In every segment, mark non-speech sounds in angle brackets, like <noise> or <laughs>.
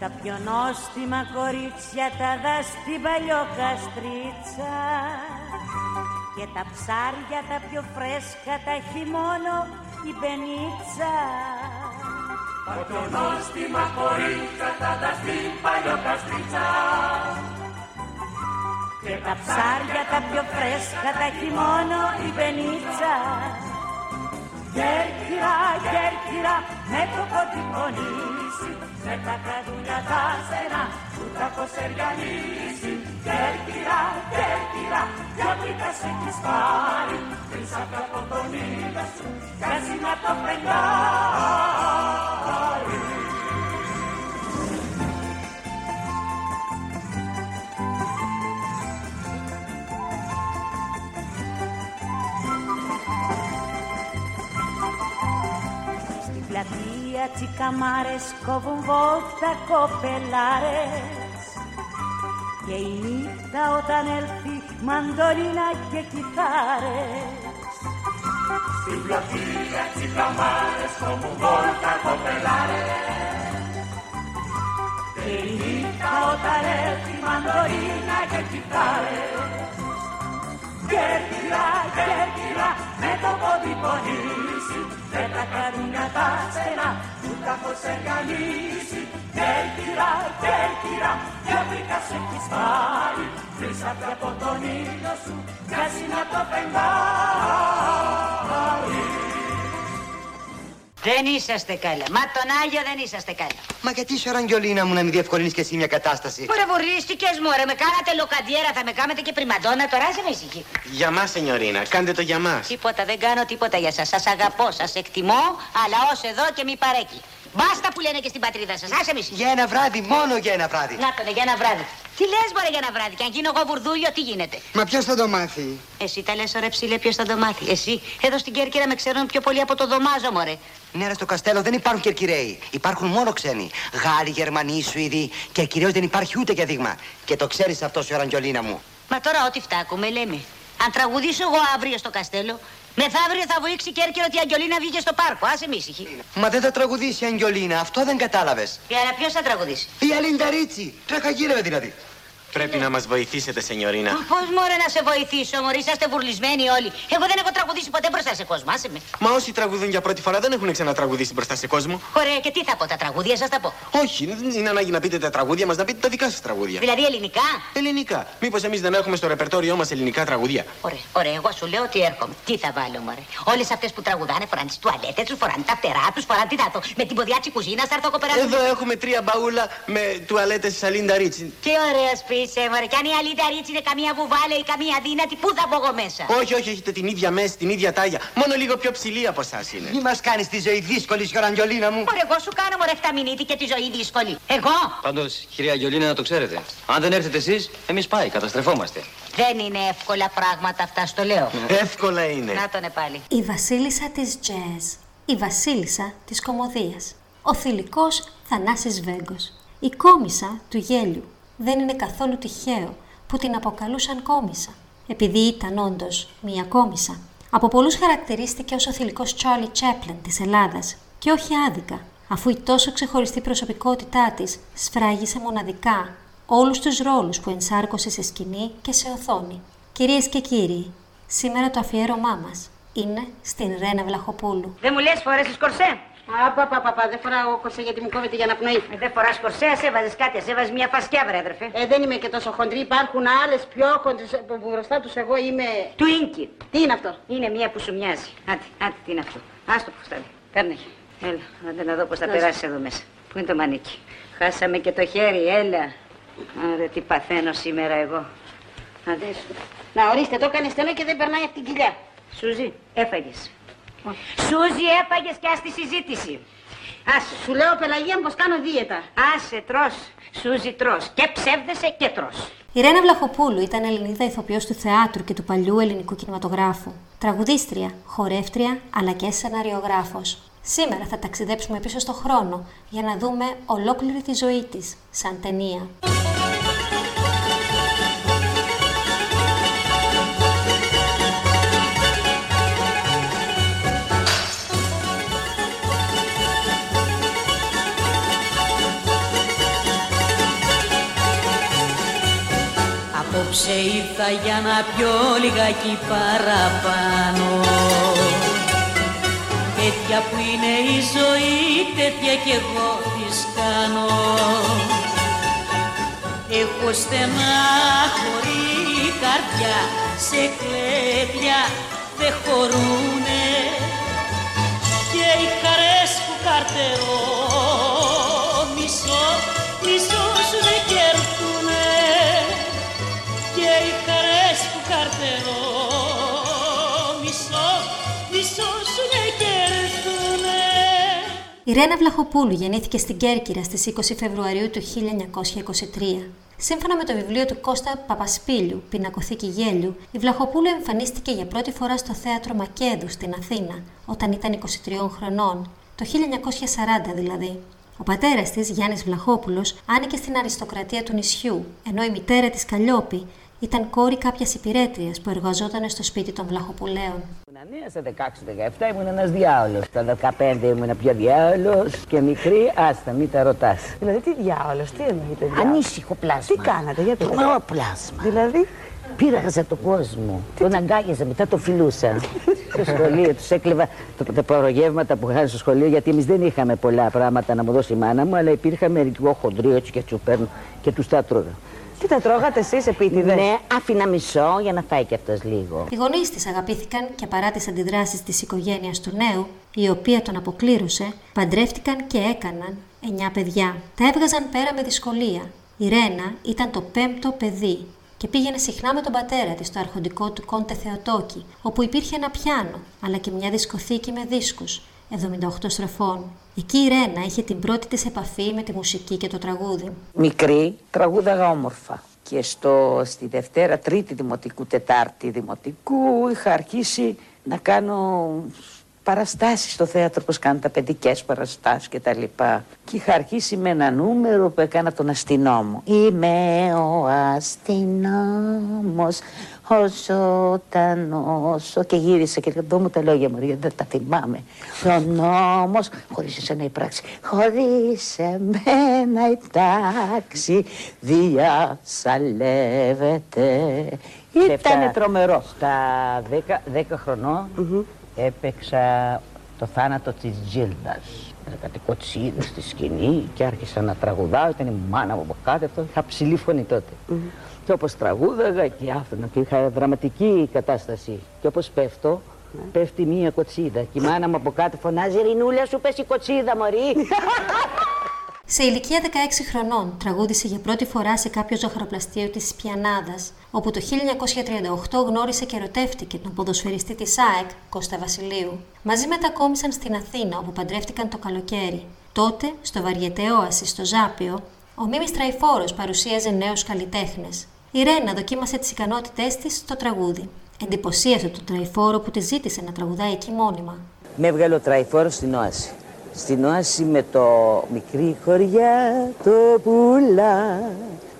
Τα πιο νόστιμα κορίτσια τα δα στην παλιοκαστρίτσα. Και τα ψάρια τα πιο φρέσκα τα έχει μόνο η πενίτσα Τα πιο νόστιμα κορίτσια τα δα στην παλιοκαστρίτσα. Και τα ψάρια τα πιο φρέσκα τα έχει μόνο η πενίτσα Κέρκυρα, κέρκυρα, με το ποτυπονίσι με τα καδούλια τα στενά που τα κοσεριανίσει. Κέρκυρα, κέρκυρα, ποιο πίτα σε έχεις πάρει Πεις από τον ήλιο σου κι ας είναι το φεγγάρι πλατεία τσικαμάρες κόβουν βόλτα κοπελάρες. Και η νύχτα όταν έλθει μαντολίνα και κιθάρες. Στην πλατεία τσικαμάρες κόβουν βόλτα κοπελάρες με τα καρούνια τα στενά που τα έχω σεργανίσει Κέρκυρα, κέρκυρα, ποιο βρήκα σε έχεις πάρει. Βρεις από τον ήλιο σου κι ας είναι το φεγγάρι Δεν είσαστε καλά. Μα τον Άγιο δεν είσαστε καλά. Μα γιατί είσαι Ραγγιολίνα μου να μην διευκολύνεις και εσύ μια κατάσταση; Ωραία, βουρίστηκες μου, ρε. Με κάνατε λοκαντιέρα, θα με κάνετε και πριμαντόνα. Τώρα σε με ησυχή. Για μας, σενιωρίνα, κάντε το για μας. Τίποτα, δεν κάνω τίποτα για σας. Σας αγαπώ, σας εκτιμώ, αλλά ως εδώ και μη παρέκει. Μπάστα που λένε και στην πατρίδα σας. Άσε με ησυχή. Για ένα βράδυ, μόνο για ένα βράδυ. Να τον, για ένα βράδυ. Τι λες μωρέ για ένα βράδυ, και αν γίνω εγώ βουρδούλιο, τι γίνεται; Μα ποιος θα το μάθει; Εσύ τα λες ωραία ψηλέ, ποιος θα το μάθει; Εσύ, εδώ στην Κέρκυρα με ξέρουν πιο πολύ από το δωμάζο, μωρέ. Ναι, ρε, στο Καστέλο δεν υπάρχουν κερκυραίοι. Υπάρχουν μόνο ξένοι. Γάλλοι, Γερμανοί, Σουηδοί. Κερκυραίος δεν υπάρχει ούτε για δείγμα. Και το ξέρεις αυτός, η Ραγγιολίνα μου. Μα τώρα ό,τι φτάκουμε λέμε. Αν τραγουδήσω εγώ αύριο στο Καστέλο, μεθαύριο θα βοήξει η Κέρκυρα ότι η Αγγελίνα βγήκε στο πάρκο. Άσε με ήσυχη. Μα δεν θα τραγουδήσει η Αγγιολίνα, αυτό δεν κατάλαβες. Και αλλά ποιος θα τραγουδήσει; Η Αλίντα Ρίτσι. Τρέχα γύρω δηλαδή. Πρέπει να μας βοηθήσετε, σενιωρίνα. Πώς μωρέ να σε βοηθήσω, μωρέ, είσαστε βουρλισμένοι όλοι. Εγώ δεν έχω τραγουδήσει ποτέ μπροστά σε κόσμο, άσε με. Μα όσοι τραγουδούν για πρώτη φορά δεν έχουν ξανατραγουδήσει μπροστά σε κόσμο. Ωραία, και τι θα πω, τα τραγούδια σας τα πω; Όχι, δεν είναι ανάγκη να πείτε τα τραγούδια μας, να πείτε τα δικά σας τραγούδια. Δηλαδή ελληνικά; Ελληνικά. Μήπως εμείς δεν έχουμε στο ρεπερτόριό μας ελληνικά τραγούδια; Ωραία, ωραία, εγώ σου λέω ότι έρχομαι. Τι θα βάλω, μωρέ; Όλες αυτές που τραγουδάνε φοράνε τις τουαλέτες τους, φοράνε τα φτερά τους, φοράνε τι θα το. Με την ποδιά της κουζίνας θα έρθω εγώ πέρα. Εδώ έχουμε τρία μπαούλα με τουαλέτες Σαλίντα Ρίτσι. Τι ωραίο είσαι, μωρέ. Κι αν η Αλίδα Ρίτσι είναι καμία βουβάλα ή καμία δύνατη, πού θα μπω εγώ μέσα; Όχι, όχι, έχετε την ίδια μέση, την ίδια τάγια. Μόνο λίγο πιο ψηλή από εσάς είναι. Μη μας κάνεις τη ζωή δύσκολη, Σιωραγγιολίνα μου. Μωρέ, εγώ σου κάνω μωρέ φταμινίτη και τη ζωή δύσκολη. Εγώ; Πάντως, κυρία Αγγελίνα, να το ξέρετε. Αν δεν έρθετε εσείς, εμείς πάει, καταστρεφόμαστε. δεν είναι εύκολα πράγματα αυτά, στο λέω. Εύκολα είναι. Να τον πάλι. Η βασίλισσα της τζέζ, η βασίλισσα της κομμωδίας, ο θηλυκός Θανάσης Βέγκος, η κόμισα του γέλιου. Δεν είναι καθόλου τυχαίο που την αποκαλούσαν κόμισα, επειδή ήταν όντως μία κόμισα. Από πολλούς χαρακτηρίστηκε ως ο θηλυκός Charlie Chaplin της Ελλάδας και όχι άδικα, αφού η τόσο ξεχωριστή προσωπικότητά της σφράγισε μοναδικά όλους τους ρόλους που ενσάρκωσε σε σκηνή και σε οθόνη. Κυρίες και κύριοι, σήμερα το αφιέρωμά μας είναι στην Ρένα Βλαχοπούλου. Δεν μου λες φορές κορσέ. Απαπαπαπα, δεν φοράω κορσέ γιατί μου κόβεται για να πνοεί. Ε, δεν φοράς κορσέ, ας έβαζες κάτι, ας έβαζες μια φασκιά, βρε αδερφέ. Ε, δεν είμαι και τόσο χοντρή. Υπάρχουν άλλες πιο χοντρές που μπροστά τους εγώ είμαι. Του ίνκι. Τι είναι αυτό; Είναι μια που σου μοιάζει. Άντε, άντε, τι είναι αυτό; Άστο που φτάνει. Παίρνε. Έλα, άντε να δω πώς θα Να περάσει εδώ μέσα. Πού είναι το μανίκι; Χάσαμε και το χέρι, έλα. Άρα τι παθαίνω σήμερα εγώ. Άντε, σου. Να ορίστε, το έκανε στενό και δεν περνάει από την κοιλιά. Σούζη, έφαγες. Σούζη, έφαγε και ας τη συζήτηση. Άσε. Σου λέω, Πελαγία, πως κάνω δίαιτα. Άσε, τρως. Σούζη, τρως. Και ψεύδεσαι και τρως. Η Ρένα Βλαχοπούλου ήταν Ελληνίδα ηθοποιός του θεάτρου και του παλιού ελληνικού κινηματογράφου. Τραγουδίστρια, χορεύτρια αλλά και σεναριογράφος. Σήμερα θα ταξιδέψουμε πίσω στο χρόνο για να δούμε ολόκληρη τη ζωή της, σαν ταινία. Απόψε ήρθα για να πιω λιγάκι παραπάνω. Τέτοια που είναι η ζωή, τέτοια κι εγώ της κάνω. Έχω στενά χωρί καρδιά, σε κλέπια δεν χωρούνε. Και οι χαρές που καρτερώ, μισό, μισό Η Ρένα Βλαχοπούλου γεννήθηκε στην Κέρκυρα στις 20 Φεβρουαρίου του 1923. Σύμφωνα με το βιβλίο του Κώστα Παπασπίλιου, Πινακοθήκη Γέλιου, η Βλαχοπούλου εμφανίστηκε για πρώτη φορά στο θέατρο Μακέδου στην Αθήνα, όταν ήταν 23 χρονών, το 1940 δηλαδή. Ο πατέρας της, Γιάννης Βλαχόπουλος, άνοικε στην αριστοκρατία του νησιού, ενώ η μητέρα της Καλλιόπη ήταν κόρη κάποιας υπηρέτρια που εργαζόταν στο σπίτι των Βλαχοπουλαίων. Νέα στα 16-17 ήμουν ένας διάολος. Στα 15 ήμουν πιο διάολος και μικρή, άστα, μην τα ρωτάς. Δηλαδή τι διάολος, τι εννοείται διάολο. Ανήσυχο πλάσμα. Τι κάνατε, γιατί. Τρομερό πλάσμα. Δηλαδή; Πήραγαζα τον κόσμο. Τον αγκάγιαζα, μετά το φιλούσα. <laughs> στο σχολείο, τους έκλεβα το- τα προγεύματα που είχαν στο σχολείο, γιατί εμείς δεν είχαμε πολλά πράγματα να μου δώσει η μάνα μου, αλλά υπήρχαν μερικοί χοντροί έτσι και τους παίρνω και τους τα τρώγα. Τι τα τρώγατε εσείς επίτηδες. Ναι, άφηνα μισό για να φάει και αυτός λίγο. Οι γονείς της αγαπήθηκαν και παρά τις αντιδράσεις της οικογένειας του νέου, η οποία τον αποκλήρωσε, παντρεύτηκαν και έκαναν εννιά παιδιά. Τα έβγαζαν πέρα με δυσκολία. Η Ρένα ήταν το πέμπτο παιδί και πήγαινε συχνά με τον πατέρα της στο αρχοντικό του Κόντε Θεοτόκη, όπου υπήρχε ένα πιάνο, αλλά και μια δισκοθήκη με δίσκους, 78 στροφών. Εκεί η Ρένα είχε την πρώτη της επαφή με τη μουσική και το τραγούδι. Μικρή, τραγούδαγα όμορφα. Και στο, στη Δευτέρα, Τρίτη Δημοτικού, Τετάρτη Δημοτικού είχα αρχίσει να κάνω παραστάσεις στο θέατρο, όπως κάνουν τα παιδικές παραστάσεις και τα λοιπά. Και είχα αρχίσει με ένα νούμερο που έκανα τον αστυνόμο. Είμαι ο αστυνόμος, ο ζωντανός. Και γύρισα και εδώ μου τα λόγια μου, γιατί δεν τα θυμάμαι. Ο νόμος, χωρίς εσένα η πράξη, χωρίς εμένα η τάξη διασαλεύεται. Ήτανε τρομερό. Στα 10, 10 χρονών έπαιξα το θάνατο της Τζίλδας. Era κάτι κοτσίδες στη σκηνή και άρχισα να τραγουδάω. Ήταν η μάνα μου από κάτω, αυτό είχα ψηλή φωνή τότε. Και όπως τραγούδαγα και άφηνα και είχα δραματική κατάσταση. Και όπως πέφτω, πέφτει μία κοτσίδα. Και η μάνα μου από κάτω φωνάζει «Ρινούλα σου πέσει η κοτσίδα, μωρή». <laughs> Σε ηλικία 16 χρονών τραγούδισε για πρώτη φορά σε κάποιο ζωγραφοπλαστείο της Πιανάδας, όπου το 1938 γνώρισε και ερωτεύτηκε τον ποδοσφαιριστή της ΑΕΚ, Κώστα Βασιλείου. Μαζί μετακόμισαν στην Αθήνα, όπου παντρεύτηκαν το καλοκαίρι. Τότε, στο Βαριετέ Όαση στο Ζάπιο, ο Μίμης Τραϊφόρος παρουσίαζε νέους καλλιτέχνες. Η Ρένα δοκίμασε τις ικανότητές της στο τραγούδι. Εντυπωσίασε τον Τραϊφόρο που τη ζήτησε να τραγουδάει εκεί μόνιμα. Με έβγαλε ο Τραϊφόρος στην Όαση. Στην Όαση με το μικρή χωριά το πουλά.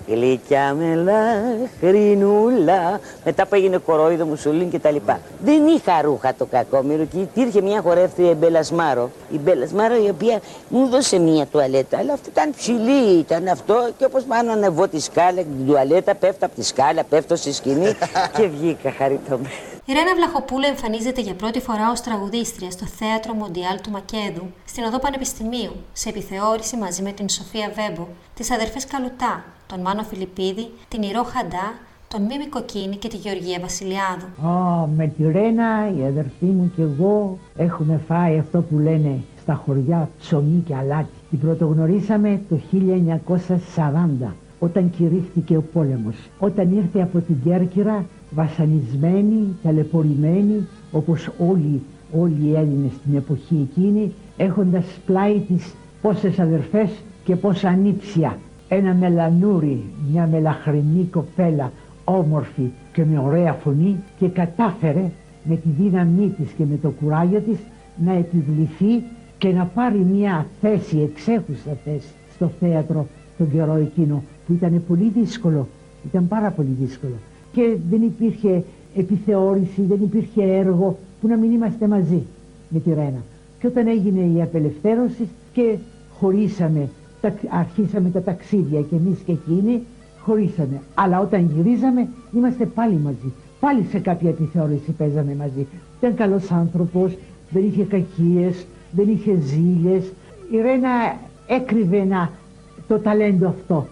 Γλυκιά με λαχρινούλα. Μετά που έγινε κορόιδο, Μουσολίνι και τα λοιπά. Δεν είχα ρούχα το κακόμοιρο και υπήρχε μια χορεύτρια η Μπέλλα Σμάρω. Η Μπέλλα Σμάρω η οποία μου έδωσε μια τουαλέτα Αλλά αυτή ήταν ψηλή, ήταν αυτό. Και όπως πάνω ανεβώ τη σκάλα και την τουαλέτα Πέφτω από τη σκάλα, πέφτω στη σκηνή <laughs> Και βγήκα χαριτωμένη Η Ρένα Βλαχοπούλου εμφανίζεται για πρώτη φορά ως τραγουδίστρια στο Θέατρο Μοντιάλ του Μακέδου, στην Οδό Πανεπιστημίου, σε επιθεώρηση μαζί με την Σοφία Βέμπο, τις αδερφές Καλουτά, τον Μάνο Φιλιππίδη, την Ηρώ Χαντά, τον Μίμη Κοκκίνη και τη Γεωργία Βασιλιάδου. Ω, με τη Ρένα, η αδερφή μου και εγώ έχουμε φάει αυτό που λένε στα χωριά ψωμί και αλάτι. Την πρωτογνωρίσαμε το 1940 όταν κηρύχθηκε ο πόλεμος. Όταν ήρθε από την Κέρκυρα βασανισμένη, ταλαιπωρημένη όπως όλοι, όλοι οι Έλληνες στην εποχή εκείνη έχοντας πλάι της πόσες αδερφές και πόσα ανήψια. Ένα μελανούρι, μια μελαχρινή κοπέλα όμορφη και με ωραία φωνή και κατάφερε με τη δύναμή της και με το κουράγιο της να επιβληθεί και να πάρει μια θέση, εξέχουσα θέση στο θέατρο τον καιρό εκείνο που ήταν πολύ δύσκολο, ήταν πάρα πολύ δύσκολο και δεν υπήρχε επιθεώρηση, δεν υπήρχε έργο που να μην είμαστε μαζί με τη Ρένα. Και όταν έγινε η απελευθέρωση και χωρίσαμε, αρχίσαμε τα ταξίδια και εμείς και εκείνοι, χωρίσαμε. Αλλά όταν γυρίζαμε είμαστε πάλι μαζί. Πάλι σε κάποια επιθεώρηση παίζαμε μαζί. Ήταν καλός άνθρωπος, δεν είχε κακίες, δεν είχε ζήλες. Η Ρένα έκρυβε ένα, το ταλέντο αυτό.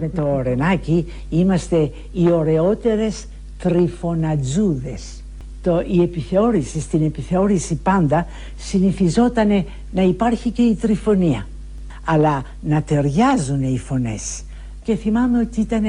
Με το Ρενάκι είμαστε οι ωραιότερες τριφωνατζούδες. Το, η επιθεώρηση, στην επιθεώρηση πάντα συνηθιζόταν να υπάρχει και η τριφωνία. Αλλά να ταιριάζουν οι φωνές. Και θυμάμαι ότι ήταν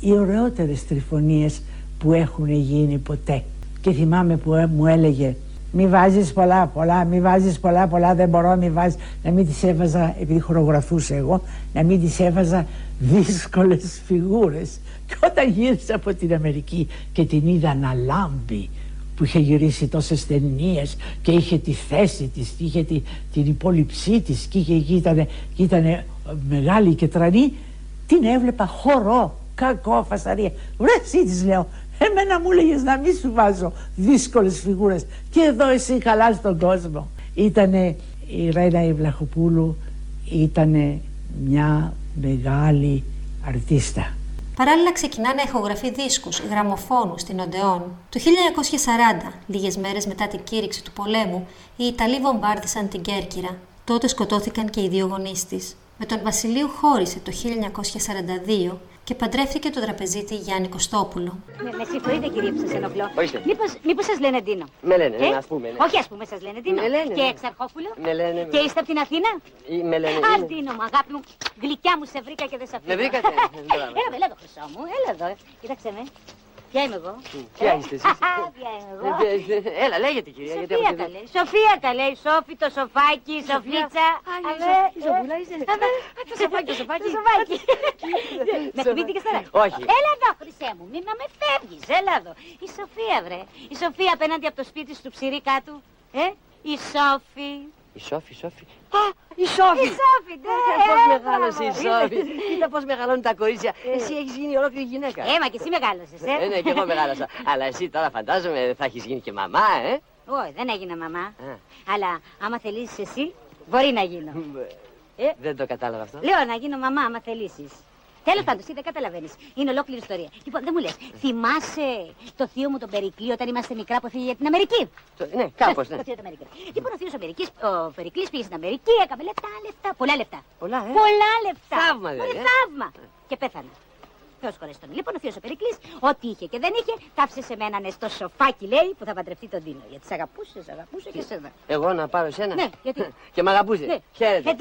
οι ωραιότερες τριφωνίες που έχουν γίνει ποτέ. Και θυμάμαι που ε, μου έλεγε μη βάζεις πολλά, πολλά, μη βάζεις πολλά, πολλά, δεν μπορώ, μη βάζεις. Να μην τις έβαζα, επειδή χορογραφούσα εγώ, να μην τις έβαζα δύσκολες φιγούρες. Και όταν γύρισα από την Αμερική και την είδα να λάμπει, που είχε γυρίσει τόσες ταινίες και είχε τη θέση της, είχε τη, την υπόλοιψή της και, είχε, και ήταν, μεγάλη και τρανή, την έβλεπα χορό, κακό, φασαρία. Βρε εσύ της λέω, Εμένα μου έλεγες να μην σου βάζω δύσκολες φιγούρες. Και εδώ εσύ καλά τον κόσμο. Ήτανε η Ρένα Ιβλαχοπούλου, ήταν μια μεγάλη αρτίστα. Παράλληλα ξεκινά να ηχογραφεί δίσκους, γραμμοφόνους στην Οντεόν. Το 1940, λίγες μέρες μετά την κήρυξη του πολέμου, οι Ιταλοί βομβάρδισαν την Κέρκυρα. Τότε σκοτώθηκαν και οι δύο γονείς της. Με τον Βασιλείο χώρισε το 1942 και παντρεύτηκε τον τραπεζίτη Γιάννη Κωστόπουλο. Με, με συγχωρείτε κύριε που σας ενοχλώ. Μήπως, μήπως σας λένε Ντίνο; Με λένε, ε; ναι, ας πούμε. Ναι. Όχι ας πούμε σας λένε Ντίνο. Με λένε, Και ναι. εξαρχόπουλο; Με λένε. Και είστε από την Αθήνα; Ή Με λένε. Α, είναι. Ντίνο μου, αγάπη μου. Γλυκιά μου σε βρήκα και δεν σε αφήνω. Με βρήκατε. <laughs> Μπράβο. Έλα, έλα εδώ χρυσό μου, έλα εδώ. Κοίταξε με. Ποια είμαι εγώ; Ποια Ε, είστε εσείς; <laughs> Ποια είμαι εγώ; Ε, ποια είστε; Έλα, λέγεται κυρία. γιατί Σοφία από τα τη- λέει. Σοφία τα λέει. Σόφι το σοφάκι, η σοφίτσα. Α, η Αμέ, Σο- η ε, Σοφούλα είσαι. αμέ. Το σοφάκι, το σοφάκι. Το σοφάκι. <laughs> Με θυμήθηκες τώρα. Όχι. Έλα εδώ, χρυσέ μου, μην να με φεύγεις. Έλα εδώ. Η Σοφία, βρε. Η Σοφία απέναντι από το σπίτι σου του ψηρή κάτω. Ε, η Σόφη. Η Σόφη, η Σόφη. Α, η Σόφη. Η Σόφη, ναι. Πώς ε, μεγάλωσε η μπράβο. Σόφη. Είδες. Κοίτα πώς μεγαλώνουν τα κορίτσια. Εσύ έχεις γίνει ολόκληρη γυναίκα. Ε, μα και εσύ μεγάλωσες, ε. Ε, ναι, και εγώ μεγάλωσα. Αλλά εσύ τώρα φαντάζομαι θα έχεις γίνει και μαμά, ε. Όχι, δεν έγινα μαμά. Α. Αλλά άμα θελήσεις εσύ, μπορεί να γίνω. Ε. Δεν το κατάλαβα αυτό. Λέω να γίνω μαμά, άμα θελήσεις. Τέλος πάντων, εσύ δεν καταλαβαίνεις. Είναι ολόκληρη ιστορία. Λοιπόν, δεν μου λες, θυμάσαι το θείο μου τον Περικλή όταν είμαστε μικρά που έφυγε για την Αμερική; Το- Ναι, κάπως, ναι. <laughs> Το θείο του Αμερική. Λοιπόν, ο θείος ο, Μερικής- ο Περικλής πήγε στην Αμερική, έκαμε λεφτά, λεφτά, πολλά λεφτά. Πολλά, ε. Πολλά λεφτά. Θαύμα, Ωραία, δηλαδή, ε. θαύμα. Και πέθανε. Θεός χωρέσει τον. Λοιπόν, ο θείος ο Περικλής, ό,τι είχε και δεν είχε, τάφησε σε μένα ναι, στο σοφάκι, λέει, που θα παντρευτεί τον Τίνο. Γιατί σε αγαπούσε, σε αγαπούσε και σένα. Εγώ να πάρω εσένα. Ναι, γιατί; <laughs> Και μ' αγαπούσε. Ναι. Χαίρετε. Ε,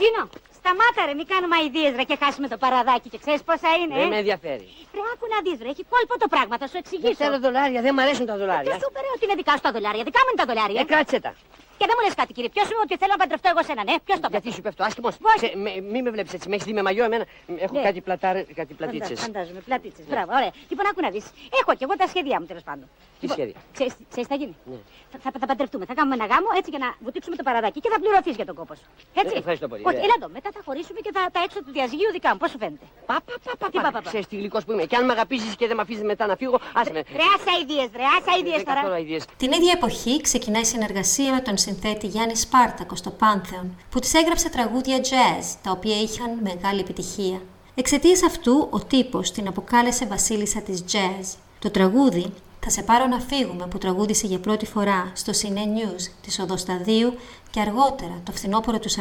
Τίνο! Τίνο! Σταμάτα ρε, μην κάνουμε αηδίες ρε και χάσουμε το παραδάκι και ξέρεις πόσα είναι, Δεν ε; με ενδιαφέρει. Ρε, άκου να δεις ρε, έχει κόλπο το πράγμα, θα σου Δεν εξηγήσω. θέλω δολάρια, δεν μ' αρέσουν τα δολάρια. Ποιος σου είπε ρε ότι είναι δικά σου τα δολάρια, δικά μου είναι τα δολάρια. Ε, κράτσε τα. Και δεν μου λες κάτι κύριε, ποιος σου είπε ότι θέλω να παντρευτώ εγώ σένα, ναι, ποιος το είπε. Γιατί σου πέφτω άσχημο. Όχι. Μη με βλέπεις έτσι, με έχεις δει με μαγιό εμένα. Έχω Ναι. κάτι, πλατάρε, κάτι πλατίτσες. Φαντάζομαι, Φαντάζομαι, πλατίτσες, μπράβο, ωραία. Λοιπόν, άκου να δεις, έχω και εγώ τα σχέδιά μου τέλος πάντων. Τι σχέδια; Ξέρεις, ξέρεις τι θα γίνει; Ναι. Θα, θα, θα παντρευτούμε, θα κάνουμε ένα γάμο έτσι για να βουτήξουμε το παραδάκι και θα πληρωθείς για τον κόπο σου. Έτσι. Ε, ευχαριστώ πολύ, Όχι, ναι. έλα εδώ, μετά θα χωρίσουμε και θα, τα έξω του διαζυγίου δικά μου, πώς σου φαίνεται; Πα, πα, πα, πα, τι πα, πα, πα. Ξέρεις τι γλυκός που είμαι. Και αν με αγαπήσεις και δεν με αφήσεις μετά να φύγω, άσε με. Ρε, άσε αηδίες, ρε, άσε αηδίες Δεν τώρα. καθόλου αηδίες. Την ίδια εποχή ξεκινάει η συνεργασία με τον συνθέτη Γιάννη Σπάρτακος στο Πάνθεον, που της έγραψε τραγούδια jazz, τα οποία είχαν μεγάλη επιτυχία. Εξαιτίας αυτού, ο τύπος την αποκάλεσε βασίλισσα της jazz. Το τραγούδι Θα σε πάρω να φύγουμε που τραγούδισε για πρώτη φορά στο Cine News της Οδοσταδίου και αργότερα το φθινόπωρο του 44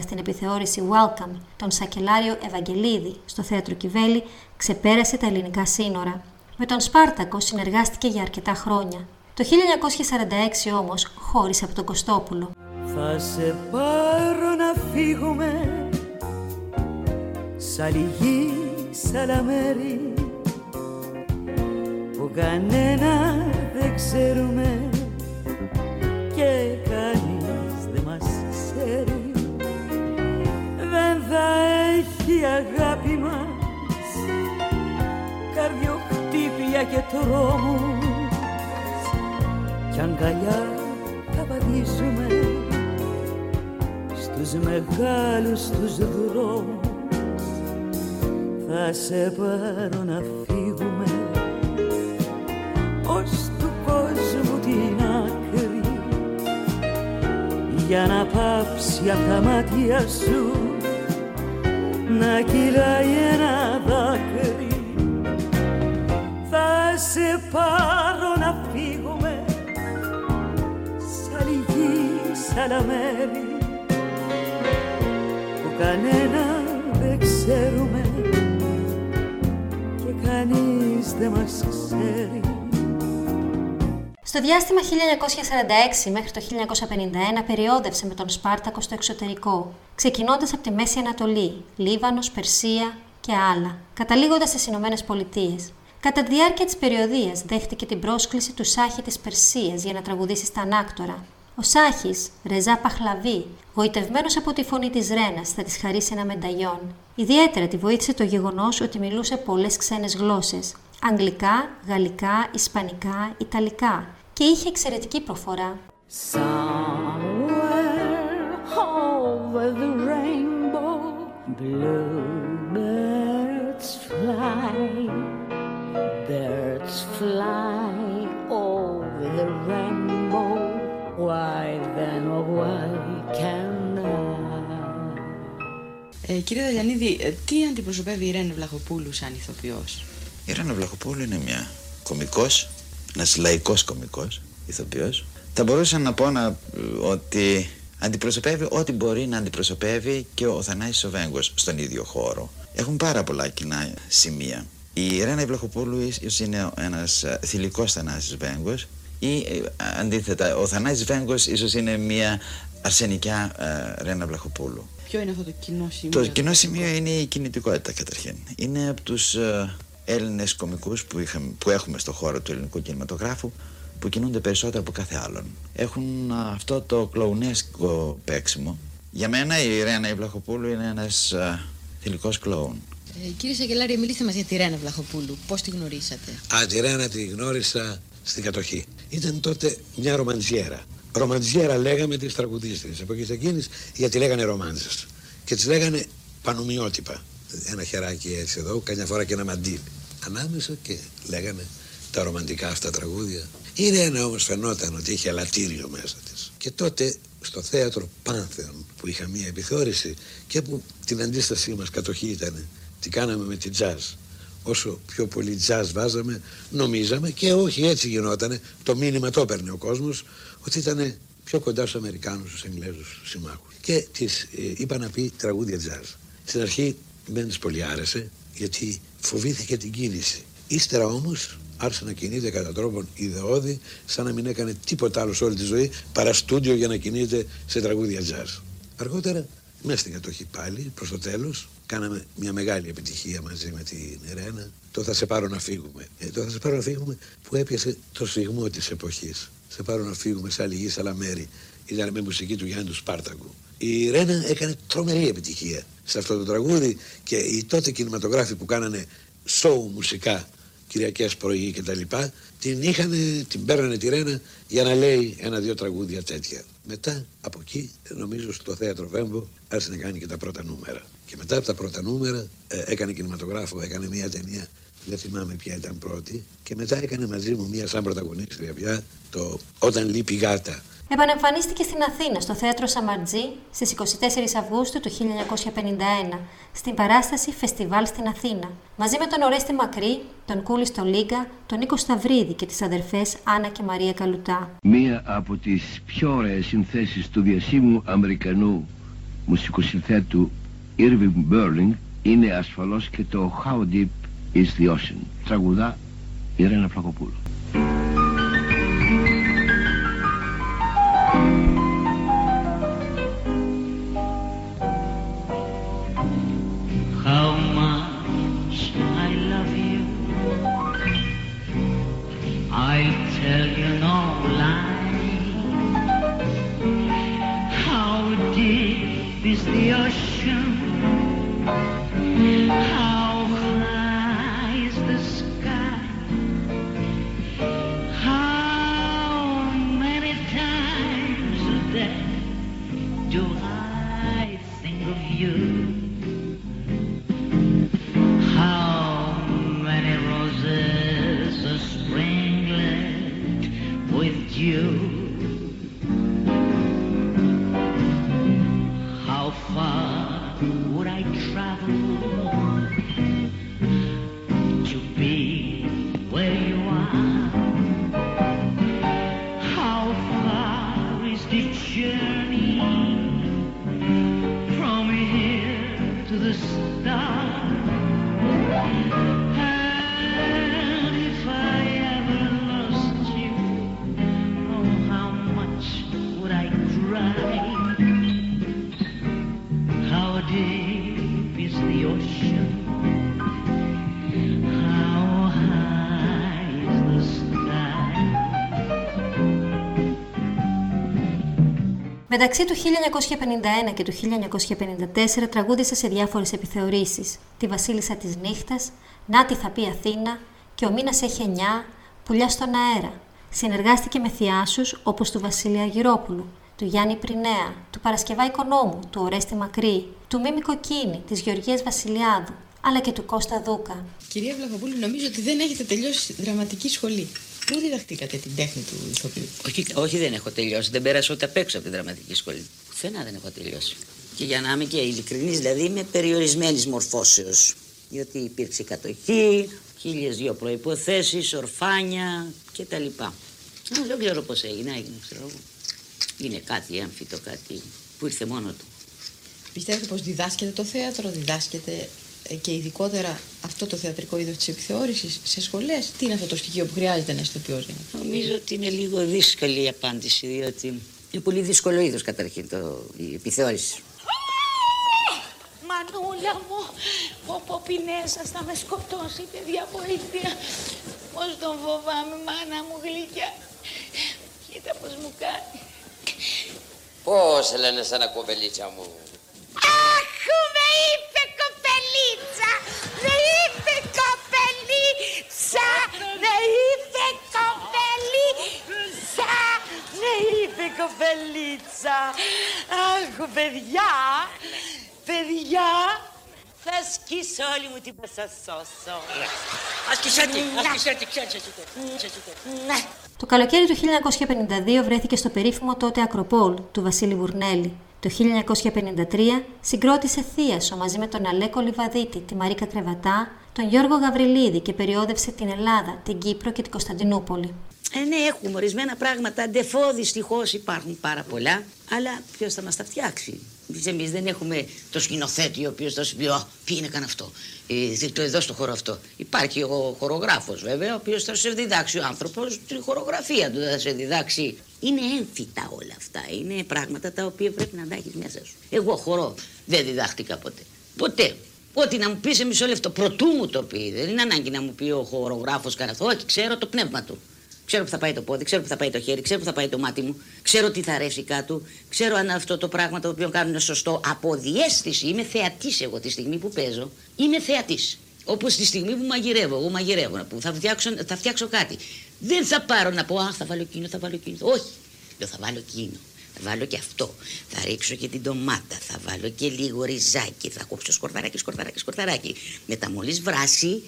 στην επιθεώρηση Welcome τον Σακελάριο Ευαγγελίδη στο θέατρο Κιβέλη ξεπέρασε τα ελληνικά σύνορα. Με τον Σπάρτακο συνεργάστηκε για αρκετά χρόνια. Το 1946 όμως χώρισε από τον Κωστόπουλο. Θα σε πάρω να φύγουμε Σ' άλλη γη, σ' άλλα μέρη Που κανένα δεν ξέρουμε Και κανείς δεν μας ξέρει Δεν θα έχει αγάπη μας Καρδιοχτύπια και τρόμους Κι αγκαλιά θα πατήσουμε στους μεγάλους τους δρόμους. Θα σε πάρω να φύγουμε ως του κόσμου την άκρη για να πάψει απ' τα μάτια σου να κυλάει ένα δάκρυ. Θα σε πάρω άλλα μέρη που κανένα δεν ξέρουμε και κανείς δεν μας ξέρει Στο διάστημα 1946 μέχρι το 1951 περιόδευσε με τον Σπάρτακο στο εξωτερικό, ξεκινώντας από τη Μέση Ανατολή, Λίβανος, Περσία και άλλα, καταλήγοντας στις Ηνωμένες Πολιτείες. Κατά τη διάρκεια της περιοδίας δέχτηκε την πρόσκληση του Σάχη της Περσίας για να τραγουδήσει στα Ανάκτορα, ο Σάχης, Ρεζά Παχλαβή, γοητευμένος από τη φωνή της Ρένας, θα της χαρίσει ένα μενταγιόν. Ιδιαίτερα τη βοήθησε το γεγονός ότι μιλούσε πολλές ξένες γλώσσες. Αγγλικά, γαλλικά, ισπανικά, ιταλικά και είχε εξαιρετική προφορά. over the rainbow Bluebirds fly Birds fly Why then, oh why can Ε, κύριε Δαγιανίδη, ε, τι αντιπροσωπεύει η Ρένε Βλαχοπούλου σαν ηθοποιός; Η Ρένα Βλαχοπούλου είναι μια κομικός, ένας λαϊκός κομικός, ηθοποιός. Θα μπορούσα να πω να, ότι αντιπροσωπεύει ό,τι μπορεί να αντιπροσωπεύει και ο Θανάσης ο Βέγκος στον ίδιο χώρο. Έχουν πάρα πολλά κοινά σημεία. Η Ρένα Βλαχοπούλου ίσως είναι ένας ε, θηλυκός Θανάσης Βέγκος ή ε, αντίθετα ο Θανάσης Βέγκος ίσως είναι μια αρσενικιά ε, Ρένα Βλαχοπούλου. Ποιο είναι αυτό το κοινό σημείο. Το κοινό σημείο είναι η κινητικότητα καταρχήν. Είναι από τους ε, Έλληνες κομικούς που, είχαμε, που έχουμε στο χώρο του ελληνικού κινηματογράφου που κινούνται περισσότερο από κάθε άλλον. Έχουν α, αυτό το κλοουνέσκο παίξιμο. Για μένα η Ρένα Βλαχοπούλου είναι ένας α, θηλυκός κλόουν. Ε, κύριε Σαγγελάρη, μιλήστε μας για τη Ρένα Βλαχοπούλου. Πώς τη γνωρίσατε; Α, τη Ρένα τη γνώρισα στην κατοχή. Ήταν τότε μια ρομαντζιέρα. Ρομαντζιέρα λέγαμε τις τραγουδίστρες εποχής εκείνης γιατί λέγανε ρομάντζες. Και τις λέγανε πανομοιότυπα. Ένα χεράκι έτσι εδώ, καμιά φορά και ένα μαντίλ. Ανάμεσα και λέγανε τα ρομαντικά αυτά τραγούδια. Η Ρένα όμως φαινόταν ότι είχε αλατήριο μέσα της. Και τότε στο θέατρο Πάνθεον που είχα μία επιθεώρηση και που την αντίστασή μας κατοχή ήταν τι κάναμε με την τζάζ όσο πιο πολύ jazz βάζαμε, νομίζαμε και όχι έτσι γινότανε, το μήνυμα το έπαιρνε ο κόσμος, ότι ήταν πιο κοντά στους Αμερικάνους, στους Εγγλέζους, στους συμμάχους. Και της ε, είπα να πει τραγούδια jazz. Στην αρχή δεν της πολύ άρεσε, γιατί φοβήθηκε την κίνηση. Ύστερα όμως άρχισε να κινείται κατά τρόπον ιδεώδη, σαν να μην έκανε τίποτα άλλο σε όλη τη ζωή, παρά στούντιο για να κινείται σε τραγούδια jazz. Αργότερα, μέσα στην κατοχή πάλι, προς το τέλος, κάναμε μια μεγάλη επιτυχία μαζί με την Ρένα. Το θα σε πάρω να φύγουμε. Ε, το θα σε πάρω να φύγουμε που έπιασε το σφιγμό της εποχής. Σε πάρω να φύγουμε σε άλλη γη, σε άλλα μέρη. Ήταν με μουσική του Γιάννη του Σπάρτακου. Η Ρένα έκανε τρομερή επιτυχία σε αυτό το τραγούδι και οι τότε κινηματογράφοι που κάνανε σοου μουσικά Κυριακές πρωί και τα λοιπά, την είχαν, την παίρνανε τη Ρένα για να λέει ένα-δύο τραγούδια τέτοια. Μετά από εκεί, νομίζω στο θέατρο Βέμβο, άρχισε να κάνει και τα πρώτα νούμερα. Και μετά από τα πρώτα νούμερα ε, έκανε κινηματογράφο, έκανε μια ταινία, δεν θυμάμαι ποια ήταν πρώτη, και μετά έκανε μαζί μου μια σαν πρωταγωνίστρια πια το Όταν λείπει γάτα. Επανεμφανίστηκε στην Αθήνα, στο θέατρο Σαμαρτζή, στις 24 Αυγούστου του 1951, στην παράσταση Φεστιβάλ στην Αθήνα, μαζί με τον Ορέστη Μακρύ, τον Κούλης Στολίγκα, τον Νίκο Σταυρίδη και τις αδερφές Άννα και Μαρία Καλουτά. Μία από τις πιο ωραίες συνθέσεις του διασύμου Αμερικανού μουσικοσυνθέτου Irving Berling είναι ασφαλώς και το How Deep is the Ocean. Τραγουδά η Ρένα the ocean? How high is the sky? Μεταξύ του 1951 και του 1954 τραγούδισε σε διάφορες επιθεωρήσεις. Τη Βασίλισσα της Νύχτας, Να τι θα πει Αθήνα και ο μήνας έχει εννιά, Πουλιά στον αέρα. Συνεργάστηκε με θειάσους όπως του Βασίλη Αργυρόπουλου, του Γιάννη Πρινέα, του Παρασκευά Οικονόμου, του Ορέστη Μακρύ, του Μίμη Κοκκίνη, της Γεωργίας Βασιλιάδου, αλλά και του Κώστα Δούκα. Κυρία Βλαχοπούλου, νομίζω ότι δεν έχετε τελειώσει δραματική σχολή. Πού διδαχτήκατε την τέχνη του ηθοποιού; Όχι, όχι, δεν έχω τελειώσει. Δεν πέρασα ούτε απ' έξω από την δραματική σχολή. Πουθενά δεν έχω τελειώσει. Και για να είμαι και ειλικρινής, δηλαδή είμαι περιορισμένης μορφώσεως. Διότι υπήρξε κατοχή, χίλιες δύο προποθέσει, ορφάνια κτλ. Ε, Δεν ξέρω πώς έγινε, έγινε, ξέρω εγώ. Είναι κάτι έμφυτο, κάτι που ήρθε μόνο του. Πιστεύετε πως διδάσκεται το θέατρο, διδάσκεται ε, και ειδικότερα αυτό το θεατρικό είδος της επιθεώρησης σε σχολές; Τι είναι αυτό το στοιχείο που χρειάζεται να ηθοποιός για να Νομίζω ότι είναι λίγο δύσκολη η απάντηση, διότι είναι πολύ δύσκολο είδος καταρχήν το, η επιθεώρηση. Μανούλα μου, πω πω πινέσα θα με σκοτώσει, παιδιά, βοήθεια. Πώς τον φοβάμαι, μάνα μου γλυκιά. Κοίτα πώς μου κάνει. Πώς λένε σαν κοπελίτσα μου. Αχ, με είπε κοπελίτσα, με είπε κοπελίτσα, με είπε κοπελίτσα, με είπε κοπελίτσα. Αχ, παιδιά, παιδιά, θα σκίσω όλη μου την πασασώσω. Ασκησέτη, ασκησέτη, ξέρετε. Ναι. Το καλοκαίρι του 1952 βρέθηκε στο περίφημο τότε Ακροπόλ του Βασίλη Μπουρνέλη. Το 1953 συγκρότησε θίασο μαζί με τον Αλέκο Λιβαδίτη, τη Μαρίκα Κρεβατά, τον Γιώργο Γαβριλίδη και περιόδευσε την Ελλάδα, την Κύπρο και την Κωνσταντινούπολη. Ε, ναι, έχουμε ορισμένα πράγματα. Ντεφό δυστυχώς υπάρχουν πάρα πολλά. Αλλά ποιος θα μας τα φτιάξει; Εμείς δεν έχουμε το σκηνοθέτη ο οποίος θα σου πει: «Ω, Ποιοι είναι καν αυτό. Ε, το εδώ στο χώρο αυτό. Υπάρχει ο χορογράφος βέβαια, ο οποίος θα σε διδάξει ο άνθρωπος τη χορογραφία του. Θα σε διδάξει. Είναι έμφυτα όλα αυτά. Είναι πράγματα τα οποία πρέπει να τα έχεις μέσα σου. Εγώ χορό δεν διδάχτηκα ποτέ. Ποτέ. Ό,τι να μου πεις σε μισό λεπτό, προτού μου το πει. Δεν είναι ανάγκη να μου πει ο χορογράφος κανένα αυτό. Όχι, ξέρω το πνεύμα του. Ξέρω που θα πάει το πόδι, ξέρω που θα πάει το χέρι, ξέρω που θα πάει το μάτι μου, ξέρω τι θα αρέσει κάτω, ξέρω αν αυτό το πράγμα το οποίο κάνουν είναι σωστό. Από διέστηση είμαι θεατής εγώ τη στιγμή που παίζω. Είμαι θεατής. Όπως τη στιγμή που μαγειρεύω, εγώ μαγειρεύω, που θα φτιάξω, θα φτιάξω κάτι. Δεν θα πάρω να πω, Αχ, θα βάλω εκείνο, θα βάλω εκείνο. Όχι. Λέω, θα βάλω εκείνο. Θα βάλω και αυτό. Θα ρίξω και την ντομάτα. Θα βάλω και λίγο ριζάκι. Θα κόψω σκορδαράκι, σκορδαράκι, σκορδαράκι. Μετά μόλις βράσει,